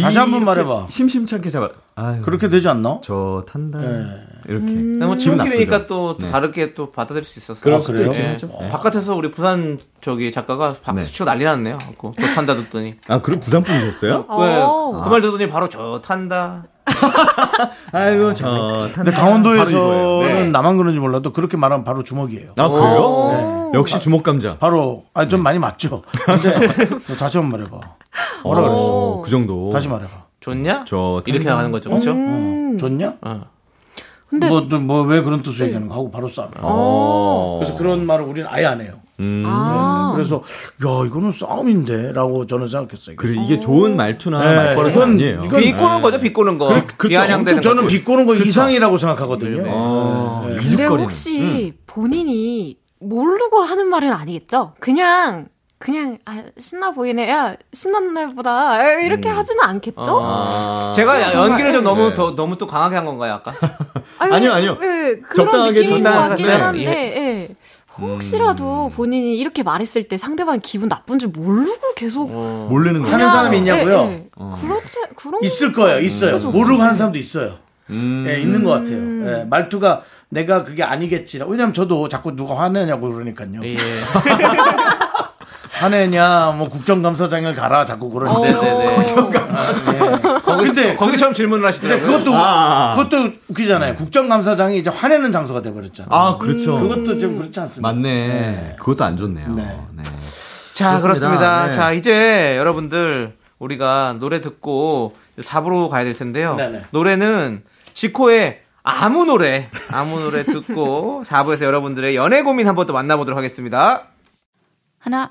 Speaker 1: 다시 한번
Speaker 5: 이렇게
Speaker 1: 말해봐.
Speaker 5: 심심찮게 잡아. 아유,
Speaker 1: 그렇게 되지 않나?
Speaker 5: 저 탄다.
Speaker 1: 예.
Speaker 5: 이렇게.
Speaker 2: 뭐
Speaker 5: 기분
Speaker 2: 친구끼리니까
Speaker 5: 나쁘죠.
Speaker 2: 또, 또
Speaker 5: 네.
Speaker 2: 다르게 또 받아들일 수 있어서.
Speaker 1: 그럴
Speaker 5: 아,
Speaker 1: 수도 있긴
Speaker 2: 예.
Speaker 5: 하죠. 네.
Speaker 2: 바깥에서 우리 부산 저기 작가가 박수
Speaker 5: 네.
Speaker 2: 치고 난리 났네요. 그, 저 탄다 듣더니.
Speaker 5: 아, 그럼 부산 분이셨어요?
Speaker 6: 어.
Speaker 2: 그말 듣더니 바로 저 탄다.
Speaker 5: 아이고, 저 탄다.
Speaker 1: 근데. 강원도에서는
Speaker 5: 네.
Speaker 1: 나만 그런지 몰라도 그렇게 말하면 바로 주먹이에요.
Speaker 5: 아, 그래요?
Speaker 6: 오.
Speaker 5: 네. 역시 주먹 감자.
Speaker 1: 바로 아니 좀 많이 맞죠. 다시 한번 말해봐. 뭐라 그랬어?
Speaker 5: 어, 그 정도.
Speaker 1: 다시 말해봐.
Speaker 2: 좋냐?
Speaker 5: 저
Speaker 2: 이렇게 나가는 거죠. 그렇죠?
Speaker 1: 어, 좋냐?
Speaker 2: 어.
Speaker 6: 근데
Speaker 1: 뭐뭐 왜 그런 뜻으로 얘기하는 거 하고 바로 싸워.
Speaker 5: 어.
Speaker 1: 그래서 그런 말을 우리는 아예 안 해요.
Speaker 5: 음.
Speaker 6: 아.
Speaker 1: 그래서 야 이거는 싸움인데라고 저는 생각했어요.
Speaker 5: 그래, 이게 좋은 말투나
Speaker 1: 네.
Speaker 5: 말버릇은 아니에요.
Speaker 1: 이건-
Speaker 2: 비꼬는 거죠, 비꼬는 거.
Speaker 1: 그렇죠.
Speaker 2: 비아냥대는
Speaker 1: 엄청 저는
Speaker 2: 거.
Speaker 1: 비꼬는 거 이상이라고 생각하거든요.
Speaker 5: 어,
Speaker 1: 네.
Speaker 6: 근데. 혹시 본인이 모르고 하는 말은 아니겠죠? 그냥 그냥 아, 신나 보이네. 야 신났네 보다 이렇게 하지는 않겠죠?
Speaker 5: 아.
Speaker 2: 제가
Speaker 6: 정말,
Speaker 2: 연기를 좀 너무
Speaker 5: 네.
Speaker 2: 더 너무 또 강하게 한 건가요, 아까?
Speaker 6: 아유,
Speaker 5: 아니요, 아니요.
Speaker 6: 예, 그런
Speaker 5: 적당하게
Speaker 2: 적당하게
Speaker 6: 한데
Speaker 2: 예.
Speaker 6: 예. 혹시라도 본인이 이렇게 말했을 때 상대방이 기분 나쁜 줄 모르고 계속
Speaker 5: 모르는 거.
Speaker 1: 하는 사람이 있냐고요?
Speaker 6: 예, 예. 그렇지 그런
Speaker 1: 있을 거예요. 있어요.
Speaker 6: 그죠.
Speaker 1: 모르고 하는 사람도 있어요.
Speaker 5: 음.
Speaker 1: 예, 있는 것 같아요. 예, 말투가 내가 그게 아니겠지. 왜냐면 저도 자꾸 누가 화내냐고 그러니까요.
Speaker 2: 예.
Speaker 1: 화내냐, 뭐 국정감사장을 가라 자꾸 그러니까.
Speaker 2: 네네네.
Speaker 1: 거기 근데
Speaker 2: 거기처럼 질문을
Speaker 1: 근데
Speaker 2: 하시더라고요.
Speaker 1: 그것도
Speaker 5: 아.
Speaker 1: 그것도 웃기잖아요. 국정감사장이 이제 화내는 장소가 돼버렸잖아요.
Speaker 5: 아, 그렇죠.
Speaker 1: 그것도 좀 그렇지 않습니까?
Speaker 5: 맞네. 그것도 안 좋네요.
Speaker 1: 네.
Speaker 5: 네.
Speaker 2: 자,
Speaker 5: 그렇습니다.
Speaker 2: 그렇습니다.
Speaker 5: 네.
Speaker 2: 자, 이제 여러분들 우리가 노래 듣고 4부로 가야 될 텐데요.
Speaker 1: 네네.
Speaker 2: 노래는 지코의 아무 노래, 아무 노래 듣고 4부에서 여러분들의 연애 고민 한번 또 만나보도록 하겠습니다.
Speaker 3: 하나,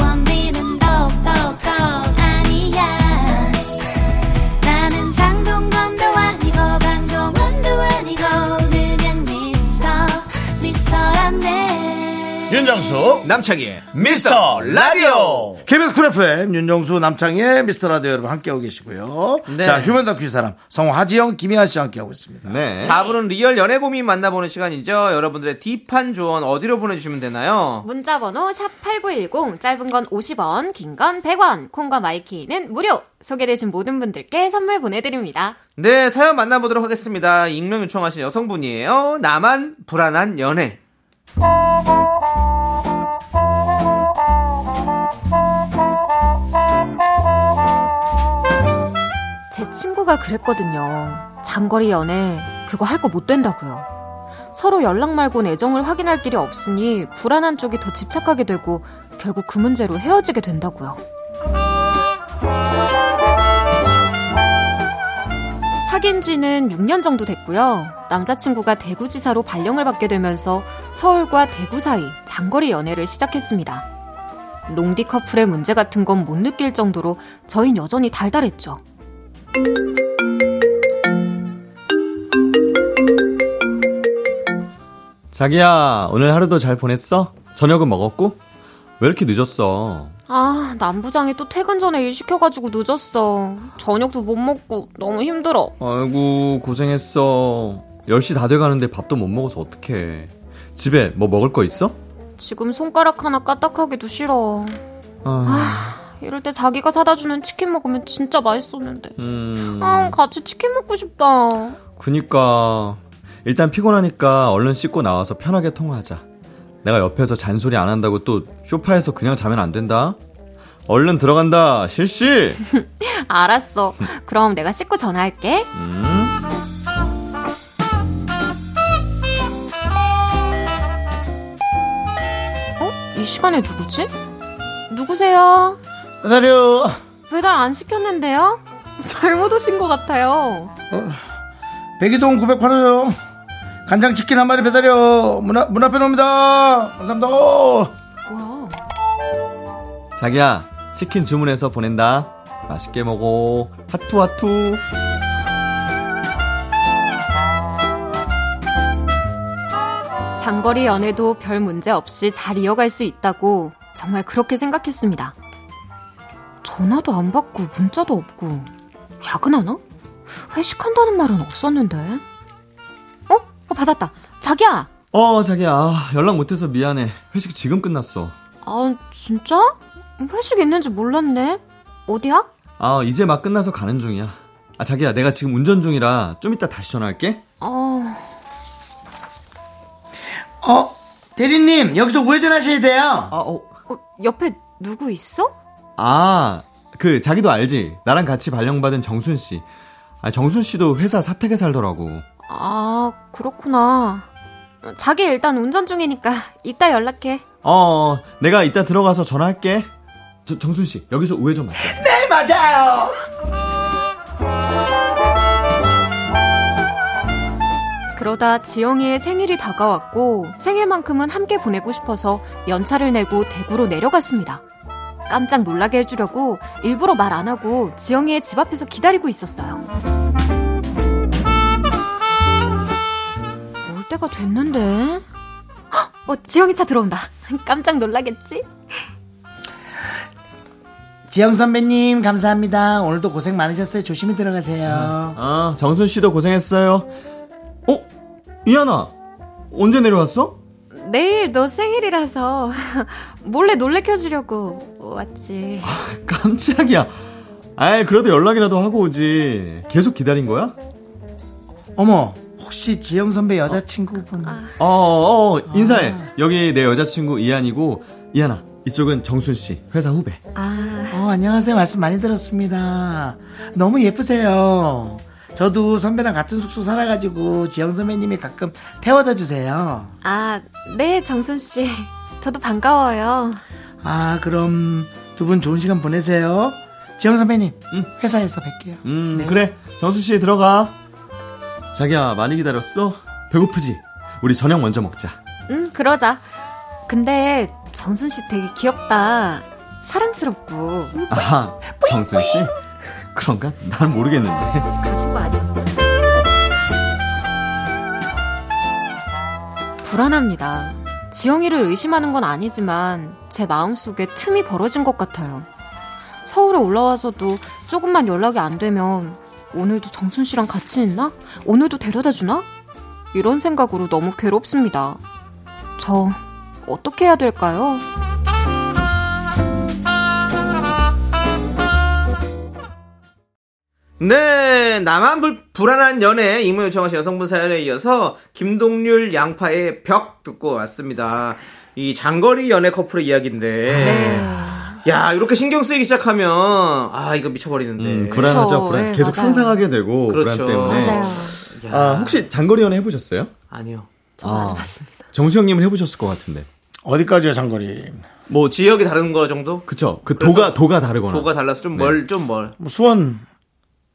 Speaker 1: 윤정수
Speaker 2: 남창희의
Speaker 1: 미스터 라디오 KBS 쿨 FM 윤정수 남창희의 미스터 라디오 여러분 함께하고 계시고요.
Speaker 2: 네.
Speaker 1: 자 휴먼 다큐 사람 성우 하지영 김희아 씨 함께하고 있습니다.
Speaker 5: 네.
Speaker 2: 4부는 리얼 연애 고민 만나보는 시간이죠. 여러분들의 deep한 조언 어디로 보내주시면 되나요?
Speaker 6: 문자 번호 샵8910 짧은 건 50원 긴 건 100원 콩과 마이K는 무료 소개되신 모든 분들께 선물 보내드립니다
Speaker 2: 네, 사연 만나보도록 하겠습니다. 익명 요청하신 여성분이에요. 나만 불안한 연애.
Speaker 6: 제 친구가 그랬거든요. 장거리 연애 그거 할 거 못 된다고요. 서로 연락 말곤 애정을 확인할 길이 없으니 불안한 쪽이 더 집착하게 되고 결국 그 문제로 헤어지게 된다고요 사귄 지는 6년 정도 됐고요. 남자친구가 대구지사로 발령을 받게 되면서 서울과 대구 사이 장거리 연애를 시작했습니다. 롱디 커플의 문제 같은 건 못 느낄 정도로 저흰 여전히 달달했죠.
Speaker 5: 자기야, 오늘 하루도 잘 보냈어? 저녁은 먹었고? 왜 이렇게 늦었어?
Speaker 6: 아, 남부장이 또 퇴근 전에 일 시켜가지고 늦었어. 저녁도 못 먹고 너무 힘들어.
Speaker 5: 아이고, 고생했어. 10시 다 돼가는데 밥도 못 먹어서 어떡해. 집에 뭐 먹을 거 있어?
Speaker 6: 지금 손가락 하나 까딱하기도 싫어.
Speaker 5: 아,
Speaker 6: 이럴 때 자기가 사다 주는 치킨 먹으면 진짜 맛있었는데.
Speaker 5: 음,
Speaker 6: 아, 같이 치킨 먹고 싶다.
Speaker 5: 그니까. 일단 피곤하니까 얼른 씻고 나와서 편하게 통화하자. 내가 옆에서 잔소리 안 한다고 또 쇼파에서 그냥 자면 안 된다. 얼른 들어간다. 실시.
Speaker 6: 알았어. 그럼 내가 씻고 전화할게. 어? 이 시간에 누구지? 누구세요?
Speaker 1: 기다려.
Speaker 6: 배달 안 시켰는데요? 잘못 오신 것 같아요.
Speaker 1: 백이동 908호요. 간장 치킨 한 마리 배달요. 문, 앞, 문 앞에 놓습니다. 감사합니다.
Speaker 6: 뭐야?
Speaker 5: 자기야, 치킨 주문해서 보낸다. 맛있게 먹어. 하투 하투.
Speaker 6: 장거리 연애도 별 문제 없이 잘 이어갈 수 있다고 정말 그렇게 생각했습니다. 전화도 안 받고 문자도 없고 야근하나? 회식한다는 말은 없었는데. 받았다. 자기야.
Speaker 5: 어, 자기야. 아, 연락 못해서 미안해. 회식 지금 끝났어.
Speaker 6: 아 진짜? 회식 있는지 몰랐네. 어디야?
Speaker 5: 아, 이제 막 끝나서 가는 중이야. 아, 자기야. 내가 지금 운전 중이라 좀 이따 다시 전화할게.
Speaker 6: 어
Speaker 1: 어, 대리님, 여기서 우회전 하셔야 돼요.
Speaker 5: 아, 어.
Speaker 6: 어, 옆에 누구 있어?
Speaker 5: 아, 그 자기도 알지? 나랑 같이 발령받은 정순 씨. 아, 정순 씨도 회사 사택에 살더라고.
Speaker 6: 아, 그렇구나. 자기 일단 운전 중이니까 이따 연락해.
Speaker 5: 어, 내가 이따 들어가서 전화할게. 저, 정순 씨, 여기서 우회전 맞죠?
Speaker 1: 네, 맞아요.
Speaker 6: 그러다 지영이의 생일이 다가왔고 생일만큼은 함께 보내고 싶어서 연차를 내고 대구로 내려갔습니다. 깜짝 놀라게 해주려고 일부러 말 안 하고 지영이의 집 앞에서 기다리고 있었어요. 때가 됐는데. 헉! 어, 지영이 차 들어온다. 깜짝 놀라겠지?
Speaker 1: 지영 선배님, 감사합니다. 오늘도 고생 많으셨어요. 조심히 들어가세요.
Speaker 5: 아, 정순 씨도 고생했어요. 어? 이하나, 언제 내려왔어?
Speaker 6: 내일 너 생일이라서 몰래 놀래켜주려고 왔지.
Speaker 5: 깜짝이야. 아이, 그래도 연락이라도 하고 오지. 계속 기다린 거야?
Speaker 1: 어머, 혹시 지영 선배 여자친구분?
Speaker 5: 어, 어, 인사해. 여기 내 여자친구 이한이고, 이한아, 이쪽은 정순 씨, 회사 후배.
Speaker 6: 아,
Speaker 1: 어, 안녕하세요. 말씀 많이 들었습니다. 너무 예쁘세요. 저도 선배랑 같은 숙소 살아가지고 지영 선배님이 가끔 태워다 주세요.
Speaker 6: 아, 네, 정순 씨. 저도 반가워요.
Speaker 1: 아, 그럼 두 분 좋은 시간 보내세요. 지영 선배님, 회사에서 뵐게요.
Speaker 5: 음,
Speaker 1: 네.
Speaker 5: 그래. 정순 씨 들어가. 자기야, 많이 기다렸어? 배고프지? 우리 저녁 먼저 먹자.
Speaker 6: 응, 그러자. 근데 정순 씨 되게 귀엽다. 사랑스럽고.
Speaker 5: 아, 정순 씨? 그런가? 난 모르겠는데.
Speaker 6: 가진 거 아니었나? 불안합니다. 지영이를 의심하는 건 아니지만 제 마음속에 틈이 벌어진 것 같아요. 서울에 올라와서도 조금만 연락이 안 되면 오늘도 정순 씨랑 같이 있나? 오늘도 데려다 주나? 이런 생각으로 너무 괴롭습니다. 저 어떻게 해야 될까요?
Speaker 2: 네, 나만 불, 불안한 연애 익명 요청하신 여성분 사연에 이어서 김동률 양파의 벽 듣고 왔습니다. 이 장거리 연애 커플의 이야기인데,
Speaker 6: 네.
Speaker 2: 야 이렇게 신경 쓰이기 시작하면 아 이거 미쳐버리는데.
Speaker 5: 음, 불안하죠,
Speaker 6: 그쵸,
Speaker 5: 불안.
Speaker 6: 네,
Speaker 5: 계속
Speaker 6: 맞아요.
Speaker 5: 상상하게 되고,
Speaker 2: 그렇죠.
Speaker 5: 불안 때문에.
Speaker 6: 맞아요.
Speaker 2: 야,
Speaker 5: 아, 혹시 장거리 연애 해보셨어요?
Speaker 2: 아니요.
Speaker 6: 저는 안
Speaker 5: 아.
Speaker 6: 해봤습니다.
Speaker 5: 정수영님은 해보셨을 것 같은데.
Speaker 1: 어디까지요, 장거리?
Speaker 2: 뭐 지역이 다른 거 정도?
Speaker 5: 그쵸. 그 도가, 도가 다르거나.
Speaker 2: 도가 달라서 좀 멀, 좀 멀.
Speaker 1: 뭐 수원,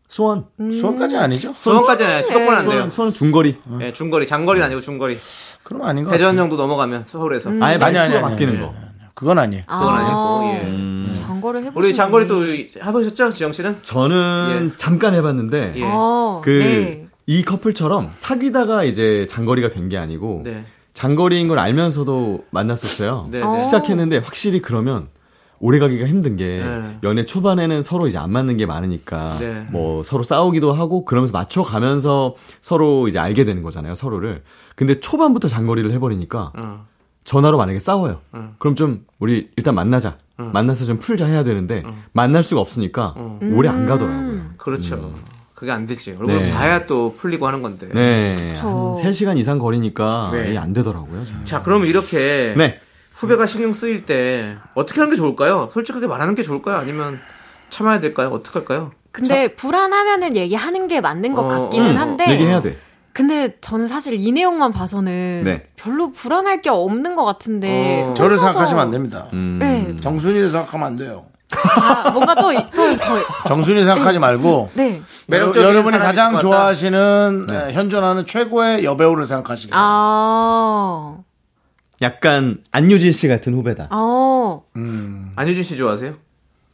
Speaker 5: 수원.
Speaker 1: 수원까지 아니죠?
Speaker 2: 수원까지는 아니에요. 수도권 안 돼요.
Speaker 5: 수원, 수원 중거리.
Speaker 2: 예, 중거리, 장거리는 아니고 중거리.
Speaker 1: 그럼 아닌 것
Speaker 2: 대전
Speaker 1: 같아요.
Speaker 2: 정도 넘어가면 서울에서.
Speaker 5: 아예
Speaker 1: 아니, 아니,
Speaker 5: 말투가
Speaker 1: 아니,
Speaker 5: 바뀌는
Speaker 1: 아니,
Speaker 5: 거.
Speaker 1: 그건 아니에요.
Speaker 2: 그건 아 니고, 예.
Speaker 5: 음.
Speaker 6: 장거리 해보시
Speaker 2: 우리 장거리 또 해보셨죠, 지영 씨는?
Speaker 5: 저는 잠깐 해봤는데,
Speaker 2: 예.
Speaker 6: 어,
Speaker 5: 그,
Speaker 6: 네.
Speaker 5: 이 커플처럼 사귀다가 이제 장거리가 된 게 아니고,
Speaker 2: 네.
Speaker 5: 장거리인 걸 알면서도 만났었어요.
Speaker 2: 네,
Speaker 6: 어.
Speaker 2: 네.
Speaker 5: 시작했는데 확실히 그러면 오래 가기가 힘든 게
Speaker 2: 네.
Speaker 5: 연애 초반에는 서로 이제 안 맞는 게 많으니까
Speaker 2: 네.
Speaker 5: 뭐 서로 싸우기도 하고 그러면서 맞춰 가면서 서로 이제 알게 되는 거잖아요 서로를 근데 초반부터 장거리를 해버리니까
Speaker 2: 어.
Speaker 5: 전화로 만약에 싸워요
Speaker 2: 어.
Speaker 5: 그럼 좀 우리 일단 만나자 만나서 좀 풀자 해야 되는데 만날 수가 없으니까 오래 안 가더라고요
Speaker 2: 그렇죠. 그게 안 되지. 얼굴
Speaker 5: 네.
Speaker 2: 봐야 또 풀리고 하는 건데.
Speaker 5: 네
Speaker 6: 그쵸.
Speaker 5: 한 3시간 이상 거리니까
Speaker 2: 네.
Speaker 5: 이게 안 되더라고요 저는.
Speaker 2: 자, 그러면 이렇게
Speaker 5: 네
Speaker 2: 후배가 신경 쓰일 때 어떻게 하는 게 좋을까요? 솔직하게 말하는 게 좋을까요? 아니면 참아야 될까요? 어떻게 할까요?
Speaker 6: 근데 불안하면은 얘기하는 게 맞는 것
Speaker 2: 어,
Speaker 6: 같기는
Speaker 2: 음,
Speaker 6: 한데.
Speaker 5: 얘기해야 돼
Speaker 6: 근데 저는 사실 이 내용만 봐서는
Speaker 5: 네.
Speaker 6: 별로 불안할 게 없는 것 같은데.
Speaker 2: 어.
Speaker 1: 저를
Speaker 6: 혼자서-
Speaker 1: 생각하시면 안 됩니다.
Speaker 5: 음.
Speaker 6: 네.
Speaker 1: 정순이를 생각하면 안 돼요.
Speaker 6: 아, 뭔가 또, 또, 더,
Speaker 1: 정순이 생각하지 말고
Speaker 6: 네.
Speaker 2: 매력적인
Speaker 1: 여러분이 가장. 좋아하시는 에, 현존하는 최고의 여배우를 생각하시길 바랍니다.
Speaker 6: 아,
Speaker 5: 약간 안유진 씨 같은 후배다
Speaker 6: 어.
Speaker 2: 안유진 씨 좋아하세요?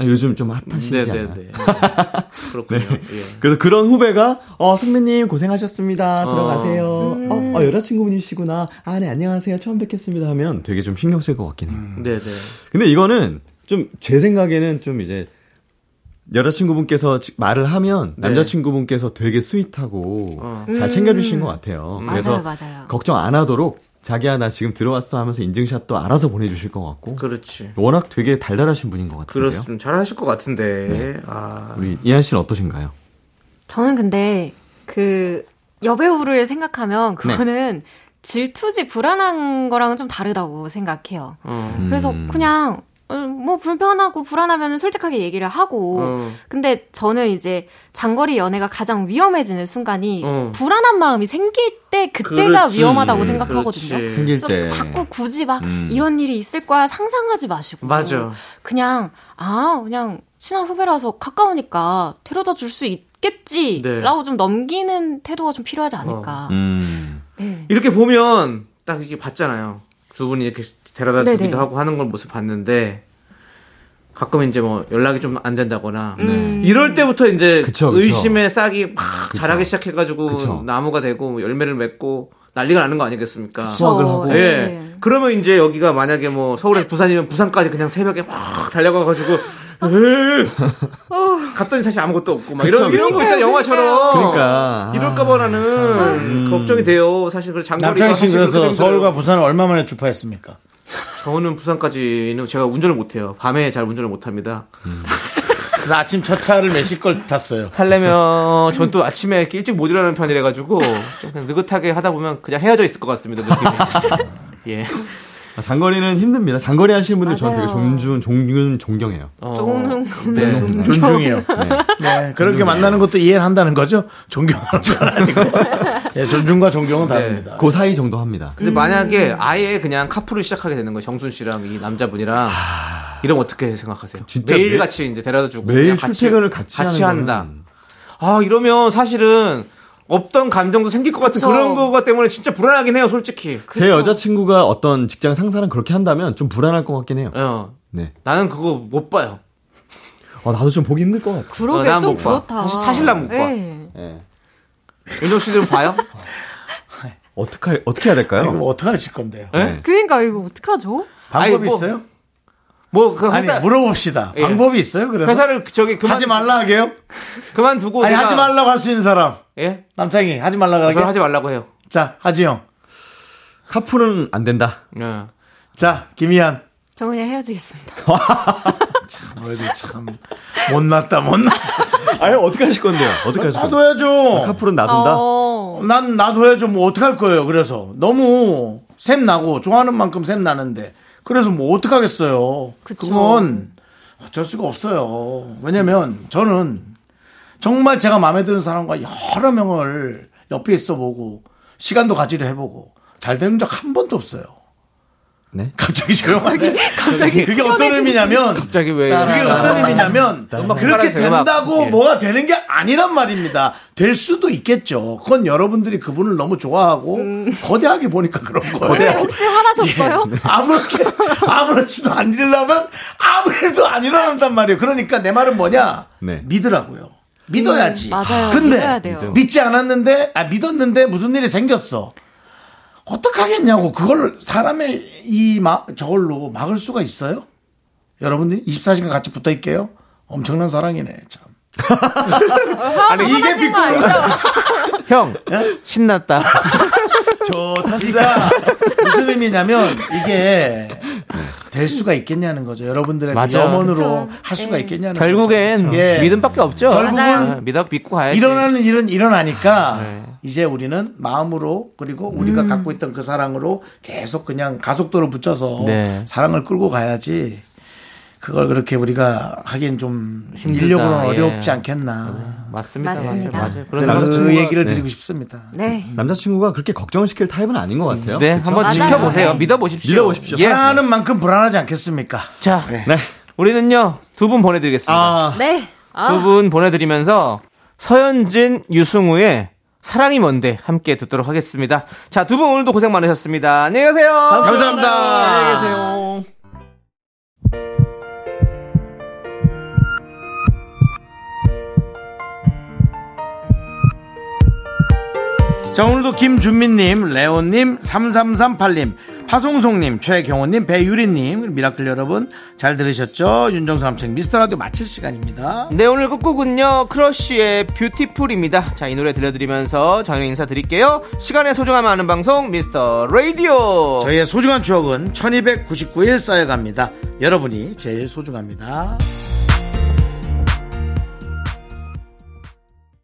Speaker 5: 아, 요즘 좀 핫하시지 않나요?
Speaker 2: 네네네. 그렇군요. 예.
Speaker 5: 그래서 그런 후배가 어 선배님 고생하셨습니다. 들어가세요.
Speaker 6: 음.
Speaker 5: 어, 어, 여자친구분이시구나. 아 네 안녕하세요. 처음 뵙겠습니다. 하면 되게 좀 신경 쓸 것 같긴 해요.
Speaker 2: 네네.
Speaker 5: 근데 이거는 좀 제 생각에는 좀 이제 여자친구분께서 지- 말을 하면
Speaker 2: 네.
Speaker 5: 남자친구분께서 되게 sweet하고
Speaker 2: 어.
Speaker 5: 잘 챙겨주신 것 같아요. 그래서
Speaker 6: 음. 맞아요, 맞아요.
Speaker 5: 걱정 안 하도록 자기야 나 지금 들어왔어 하면서 인증샷도 알아서 보내주실 것 같고
Speaker 2: 그렇지.
Speaker 5: 워낙 되게 달달하신 분인 것 같은데요.
Speaker 2: 그렇습니다. 잘하실 것 같은데. 아.
Speaker 5: 우리 이한 씨는 어떠신가요?
Speaker 6: 저는 근데 그 여배우를 생각하면
Speaker 5: 네.
Speaker 6: 그거는 질투지 불안한 거랑은 좀 다르다고 생각해요.
Speaker 2: 어.
Speaker 6: 그래서
Speaker 5: 음.
Speaker 6: 그냥 어, 뭐 불편하고 불안하면 솔직하게 얘기를 하고
Speaker 2: 어.
Speaker 6: 근데 저는 이제 장거리 연애가 가장 위험해지는 순간이
Speaker 2: 어.
Speaker 6: 불안한 마음이 생길 때 그때가
Speaker 2: 그렇지.
Speaker 6: 위험하다고 생각하거든요.
Speaker 2: 그렇지.
Speaker 5: 생길 때
Speaker 6: 자꾸 굳이 막
Speaker 5: 음.
Speaker 6: 이런 일이 있을 거야 상상하지 마시고
Speaker 2: 맞아.
Speaker 6: 그냥 아 그냥 친한 후배라서 가까우니까 데려다 줄 수 있겠지라고
Speaker 2: 네.
Speaker 6: 좀 넘기는 태도가 좀 필요하지 않을까.
Speaker 5: 음.
Speaker 6: 네.
Speaker 2: 이렇게 보면 딱 이렇게 봤잖아요. 두 분이 이렇게 데려다
Speaker 6: 네네.
Speaker 2: 주기도 하고 하는 걸 모습 봤는데 가끔 이제 뭐 연락이 좀 안 된다거나
Speaker 6: 음.
Speaker 2: 이럴 때부터 이제
Speaker 5: 그쵸, 그쵸.
Speaker 2: 의심의 싹이 막 자라기 시작해가지고
Speaker 5: 그쵸.
Speaker 2: 나무가 되고 열매를 맺고 난리가 나는 거 아니겠습니까?
Speaker 5: 수학을 하고.
Speaker 6: 네.
Speaker 2: 예. 그러면 이제 여기가 만약에 뭐 서울에서 부산이면 부산까지 그냥 새벽에 막 달려가가지고. 갔더니 사실 아무것도 없고 막 이런
Speaker 5: 그쵸,
Speaker 2: 이런 거
Speaker 5: 그쵸.
Speaker 2: 있잖아 영화처럼.
Speaker 5: 그러니까.
Speaker 2: 이럴까봐 나는 걱정이 돼요. 사실 그 장거리가
Speaker 1: 남창희 씨
Speaker 2: 사실 그렇게
Speaker 1: 그래서
Speaker 2: 좀
Speaker 1: 서울과
Speaker 2: 힘들어요.
Speaker 1: 부산을 얼마 만에 주파했습니까?
Speaker 2: 저는 부산까지는 제가 운전을 못 해요. 밤에 잘 운전을 못 합니다.
Speaker 1: 그래서 아침 첫 차를 몇십 걸 탔어요.
Speaker 2: 하려면 전 또 아침에 일찍 못 일어나는 편이라 가지고 좀 그냥 느긋하게 하다 보면 그냥 헤어져 있을 것 같습니다. 느낌이. 예.
Speaker 5: 아, 장거리는 힘듭니다. 장거리 하시는 분들 저는 되게. 존중, 존중, 존경해요.
Speaker 2: 어,
Speaker 6: 조금
Speaker 2: 네.
Speaker 1: 존중이요. 네. 그렇게 만나는 것도 이해를 한다는 거죠? 존경하는 건 아니고. 예, 존중과 존경은 다릅니다.
Speaker 5: 그 사이 정도 합니다.
Speaker 2: 근데 만약에 아예 그냥 카풀을 시작하게 되는 거예요. 정순 씨랑 이 남자분이랑 이러면 어떻게 생각하세요?
Speaker 5: 진짜
Speaker 2: 매일
Speaker 5: 매-
Speaker 2: 같이 이제 데려다 주고
Speaker 5: 매일
Speaker 2: 같이-
Speaker 5: 출퇴근을 같이,
Speaker 2: 같이
Speaker 5: 하는
Speaker 2: 한다. 아 이러면 사실은 없던 감정도 생길 것 같은
Speaker 6: 그쵸.
Speaker 2: 그런 거가 때문에 진짜 불안하긴 해요, 솔직히.
Speaker 5: 제 여자친구가 어떤 직장 상사랑 그렇게 한다면 좀 불안할 것 같긴 해요.
Speaker 2: 어,
Speaker 5: 네.
Speaker 2: 나는 그거 못 봐요.
Speaker 5: 어, 나도 좀 보기 힘들 것 같아.
Speaker 6: 그러게
Speaker 2: 어,
Speaker 6: 좀
Speaker 2: 봐.
Speaker 6: 그렇다.
Speaker 2: 사실- 사실 난못 봐.
Speaker 6: 네.
Speaker 5: 예.
Speaker 2: 윤정 씨들은 봐요?
Speaker 5: 어떻게, 할- 어떻게 해야 될까요?
Speaker 1: 이거 어떻게 하실 건데요?
Speaker 2: 네?
Speaker 6: 그러니까 이거 어떡하죠?
Speaker 1: 방법이
Speaker 2: 아니, 뭐,
Speaker 1: 있어요?
Speaker 2: 뭐그
Speaker 1: 아니,
Speaker 2: 회사
Speaker 1: 물어봅시다.
Speaker 2: 예.
Speaker 1: 방법이 있어요? 그래서?
Speaker 2: 회사를 저기 그만
Speaker 1: 하지 말라 하게요?
Speaker 2: 그만두고
Speaker 1: 아니, 하지 말라고 할 수 있는 사람.
Speaker 2: 예?
Speaker 1: 남창희, 하지 말라고 하게?
Speaker 2: 저는 하지 말라고 해요.
Speaker 1: 자, 하지영.
Speaker 5: 카풀은 안 된다.
Speaker 2: 예.
Speaker 1: 자, 김희안.
Speaker 6: 저 그냥 헤어지겠습니다.
Speaker 1: 너희들 참. 못났다, 못났어.
Speaker 5: 아니, 어떻게 하실 건데요? 어떻게 하실 건데요?
Speaker 1: 놔둬야죠.
Speaker 5: 카풀은 놔둔다?
Speaker 6: 어.
Speaker 1: 난 놔둬야죠. 뭐 어떡할 거예요. 그래서. 너무 샘 나고 좋아하는 만큼 샘 나는데. 그래서 뭐 어떡하겠어요.
Speaker 6: 그쵸.
Speaker 1: 그건 어쩔 수가 없어요. 왜냐면 저는 정말 제가 마음에 드는 사람과 여러 명을 옆에 있어 보고 시간도 가지려 해보고 잘 되는 적 한 번도 없어요.
Speaker 5: 네.
Speaker 1: 갑자기 조용하네.
Speaker 6: 갑자기
Speaker 1: 그게 어떤 의미냐면
Speaker 2: 갑자기 왜
Speaker 1: 그게 어떤 의미냐면 그렇게. 된다고
Speaker 2: 예.
Speaker 1: 뭐가 되는 게 아니란 말입니다. 될 수도 있겠죠. 그건 여러분들이 그분을 너무 좋아하고 거대하게 보니까 그런 거예요.
Speaker 6: 혹시 화나셨어요?
Speaker 1: 아무렇게 아무렇지도 안 일어나면 아무 일도 안 일어난단 말이에요. 그러니까 내 말은 뭐냐?
Speaker 5: 네.
Speaker 1: 믿으라고요. 믿어야지.
Speaker 6: 음, 맞아요.
Speaker 1: 근데
Speaker 6: 믿어야 돼요.
Speaker 1: 믿지 않았는데 아 믿었는데 무슨 일이 생겼어. 어떡하겠냐고 그걸 사람의 이 마, 저걸로 막을 수가 있어요? 여러분들 24시간 같이 붙어 있게요. 엄청난 사랑이네 참.
Speaker 6: 아니 이게 빅 아니죠?
Speaker 2: 형 신났다.
Speaker 1: 그러니까 무슨 의미냐면 이게 될 수가 있겠냐는 거죠. 여러분들의
Speaker 2: 맞아.
Speaker 1: 염원으로
Speaker 6: 그쵸.
Speaker 1: 할 수가
Speaker 6: 예.
Speaker 1: 있겠냐는
Speaker 2: 결국엔
Speaker 1: 거죠. 예.
Speaker 2: 믿음밖에 없죠.
Speaker 1: 결국은
Speaker 2: 아, 믿어 믿고 가야지.
Speaker 1: 일어나는 일은 일어나니까
Speaker 2: 네.
Speaker 1: 이제 우리는 마음으로 그리고 우리가 갖고 있던 그 사랑으로 계속 그냥 가속도로 붙여서
Speaker 2: 네.
Speaker 1: 사랑을 끌고 가야지 그걸 그렇게 우리가 하긴 좀
Speaker 2: 힘들다.
Speaker 1: 인력으로는
Speaker 2: 예.
Speaker 1: 어렵지 않겠나.
Speaker 2: 맞습니다.
Speaker 6: 맞습니다.
Speaker 2: 맞아요. 맞아요. 그
Speaker 1: 얘기를
Speaker 5: 네.
Speaker 1: 드리고 싶습니다.
Speaker 6: 네.
Speaker 5: 남자친구가 그렇게 걱정을 시킬 타입은 아닌 것 같아요.
Speaker 2: 네,
Speaker 5: 그쵸?
Speaker 2: 한번
Speaker 6: 맞아요.
Speaker 2: 지켜보세요.
Speaker 6: 네.
Speaker 2: 믿어보십시오.
Speaker 5: 믿어보십시오.
Speaker 2: 예.
Speaker 1: 사랑하는 만큼 불안하지 않겠습니까?
Speaker 2: 자,
Speaker 5: 네.
Speaker 2: 우리는요 두 분 보내드리겠습니다.
Speaker 5: 아,
Speaker 6: 네. 아,
Speaker 2: 두분 보내드리면서 서현진, 유승우의 사랑이 뭔데 함께 듣도록 하겠습니다. 자, 두 분 오늘도 고생 많으셨습니다. 안녕히 가세요. 감사합니다.
Speaker 5: 안녕히 계세요.
Speaker 1: 자, 오늘도 김준민님, 레온님, 3338님, 파송송님, 최경호님, 배유리님, 미라클 여러분, 잘 들으셨죠? 윤정수 남창희의 미스터 라디오 마칠 시간입니다.
Speaker 2: 네, 오늘 끝곡은요, 크러쉬의 Beautiful입니다. 자, 이 노래 들려드리면서 저희는 인사드릴게요. 시간의 소중함을 아는 방송, 미스터 라디오.
Speaker 1: 저희의 소중한 추억은 1299일 쌓여갑니다. 여러분이 제일 소중합니다.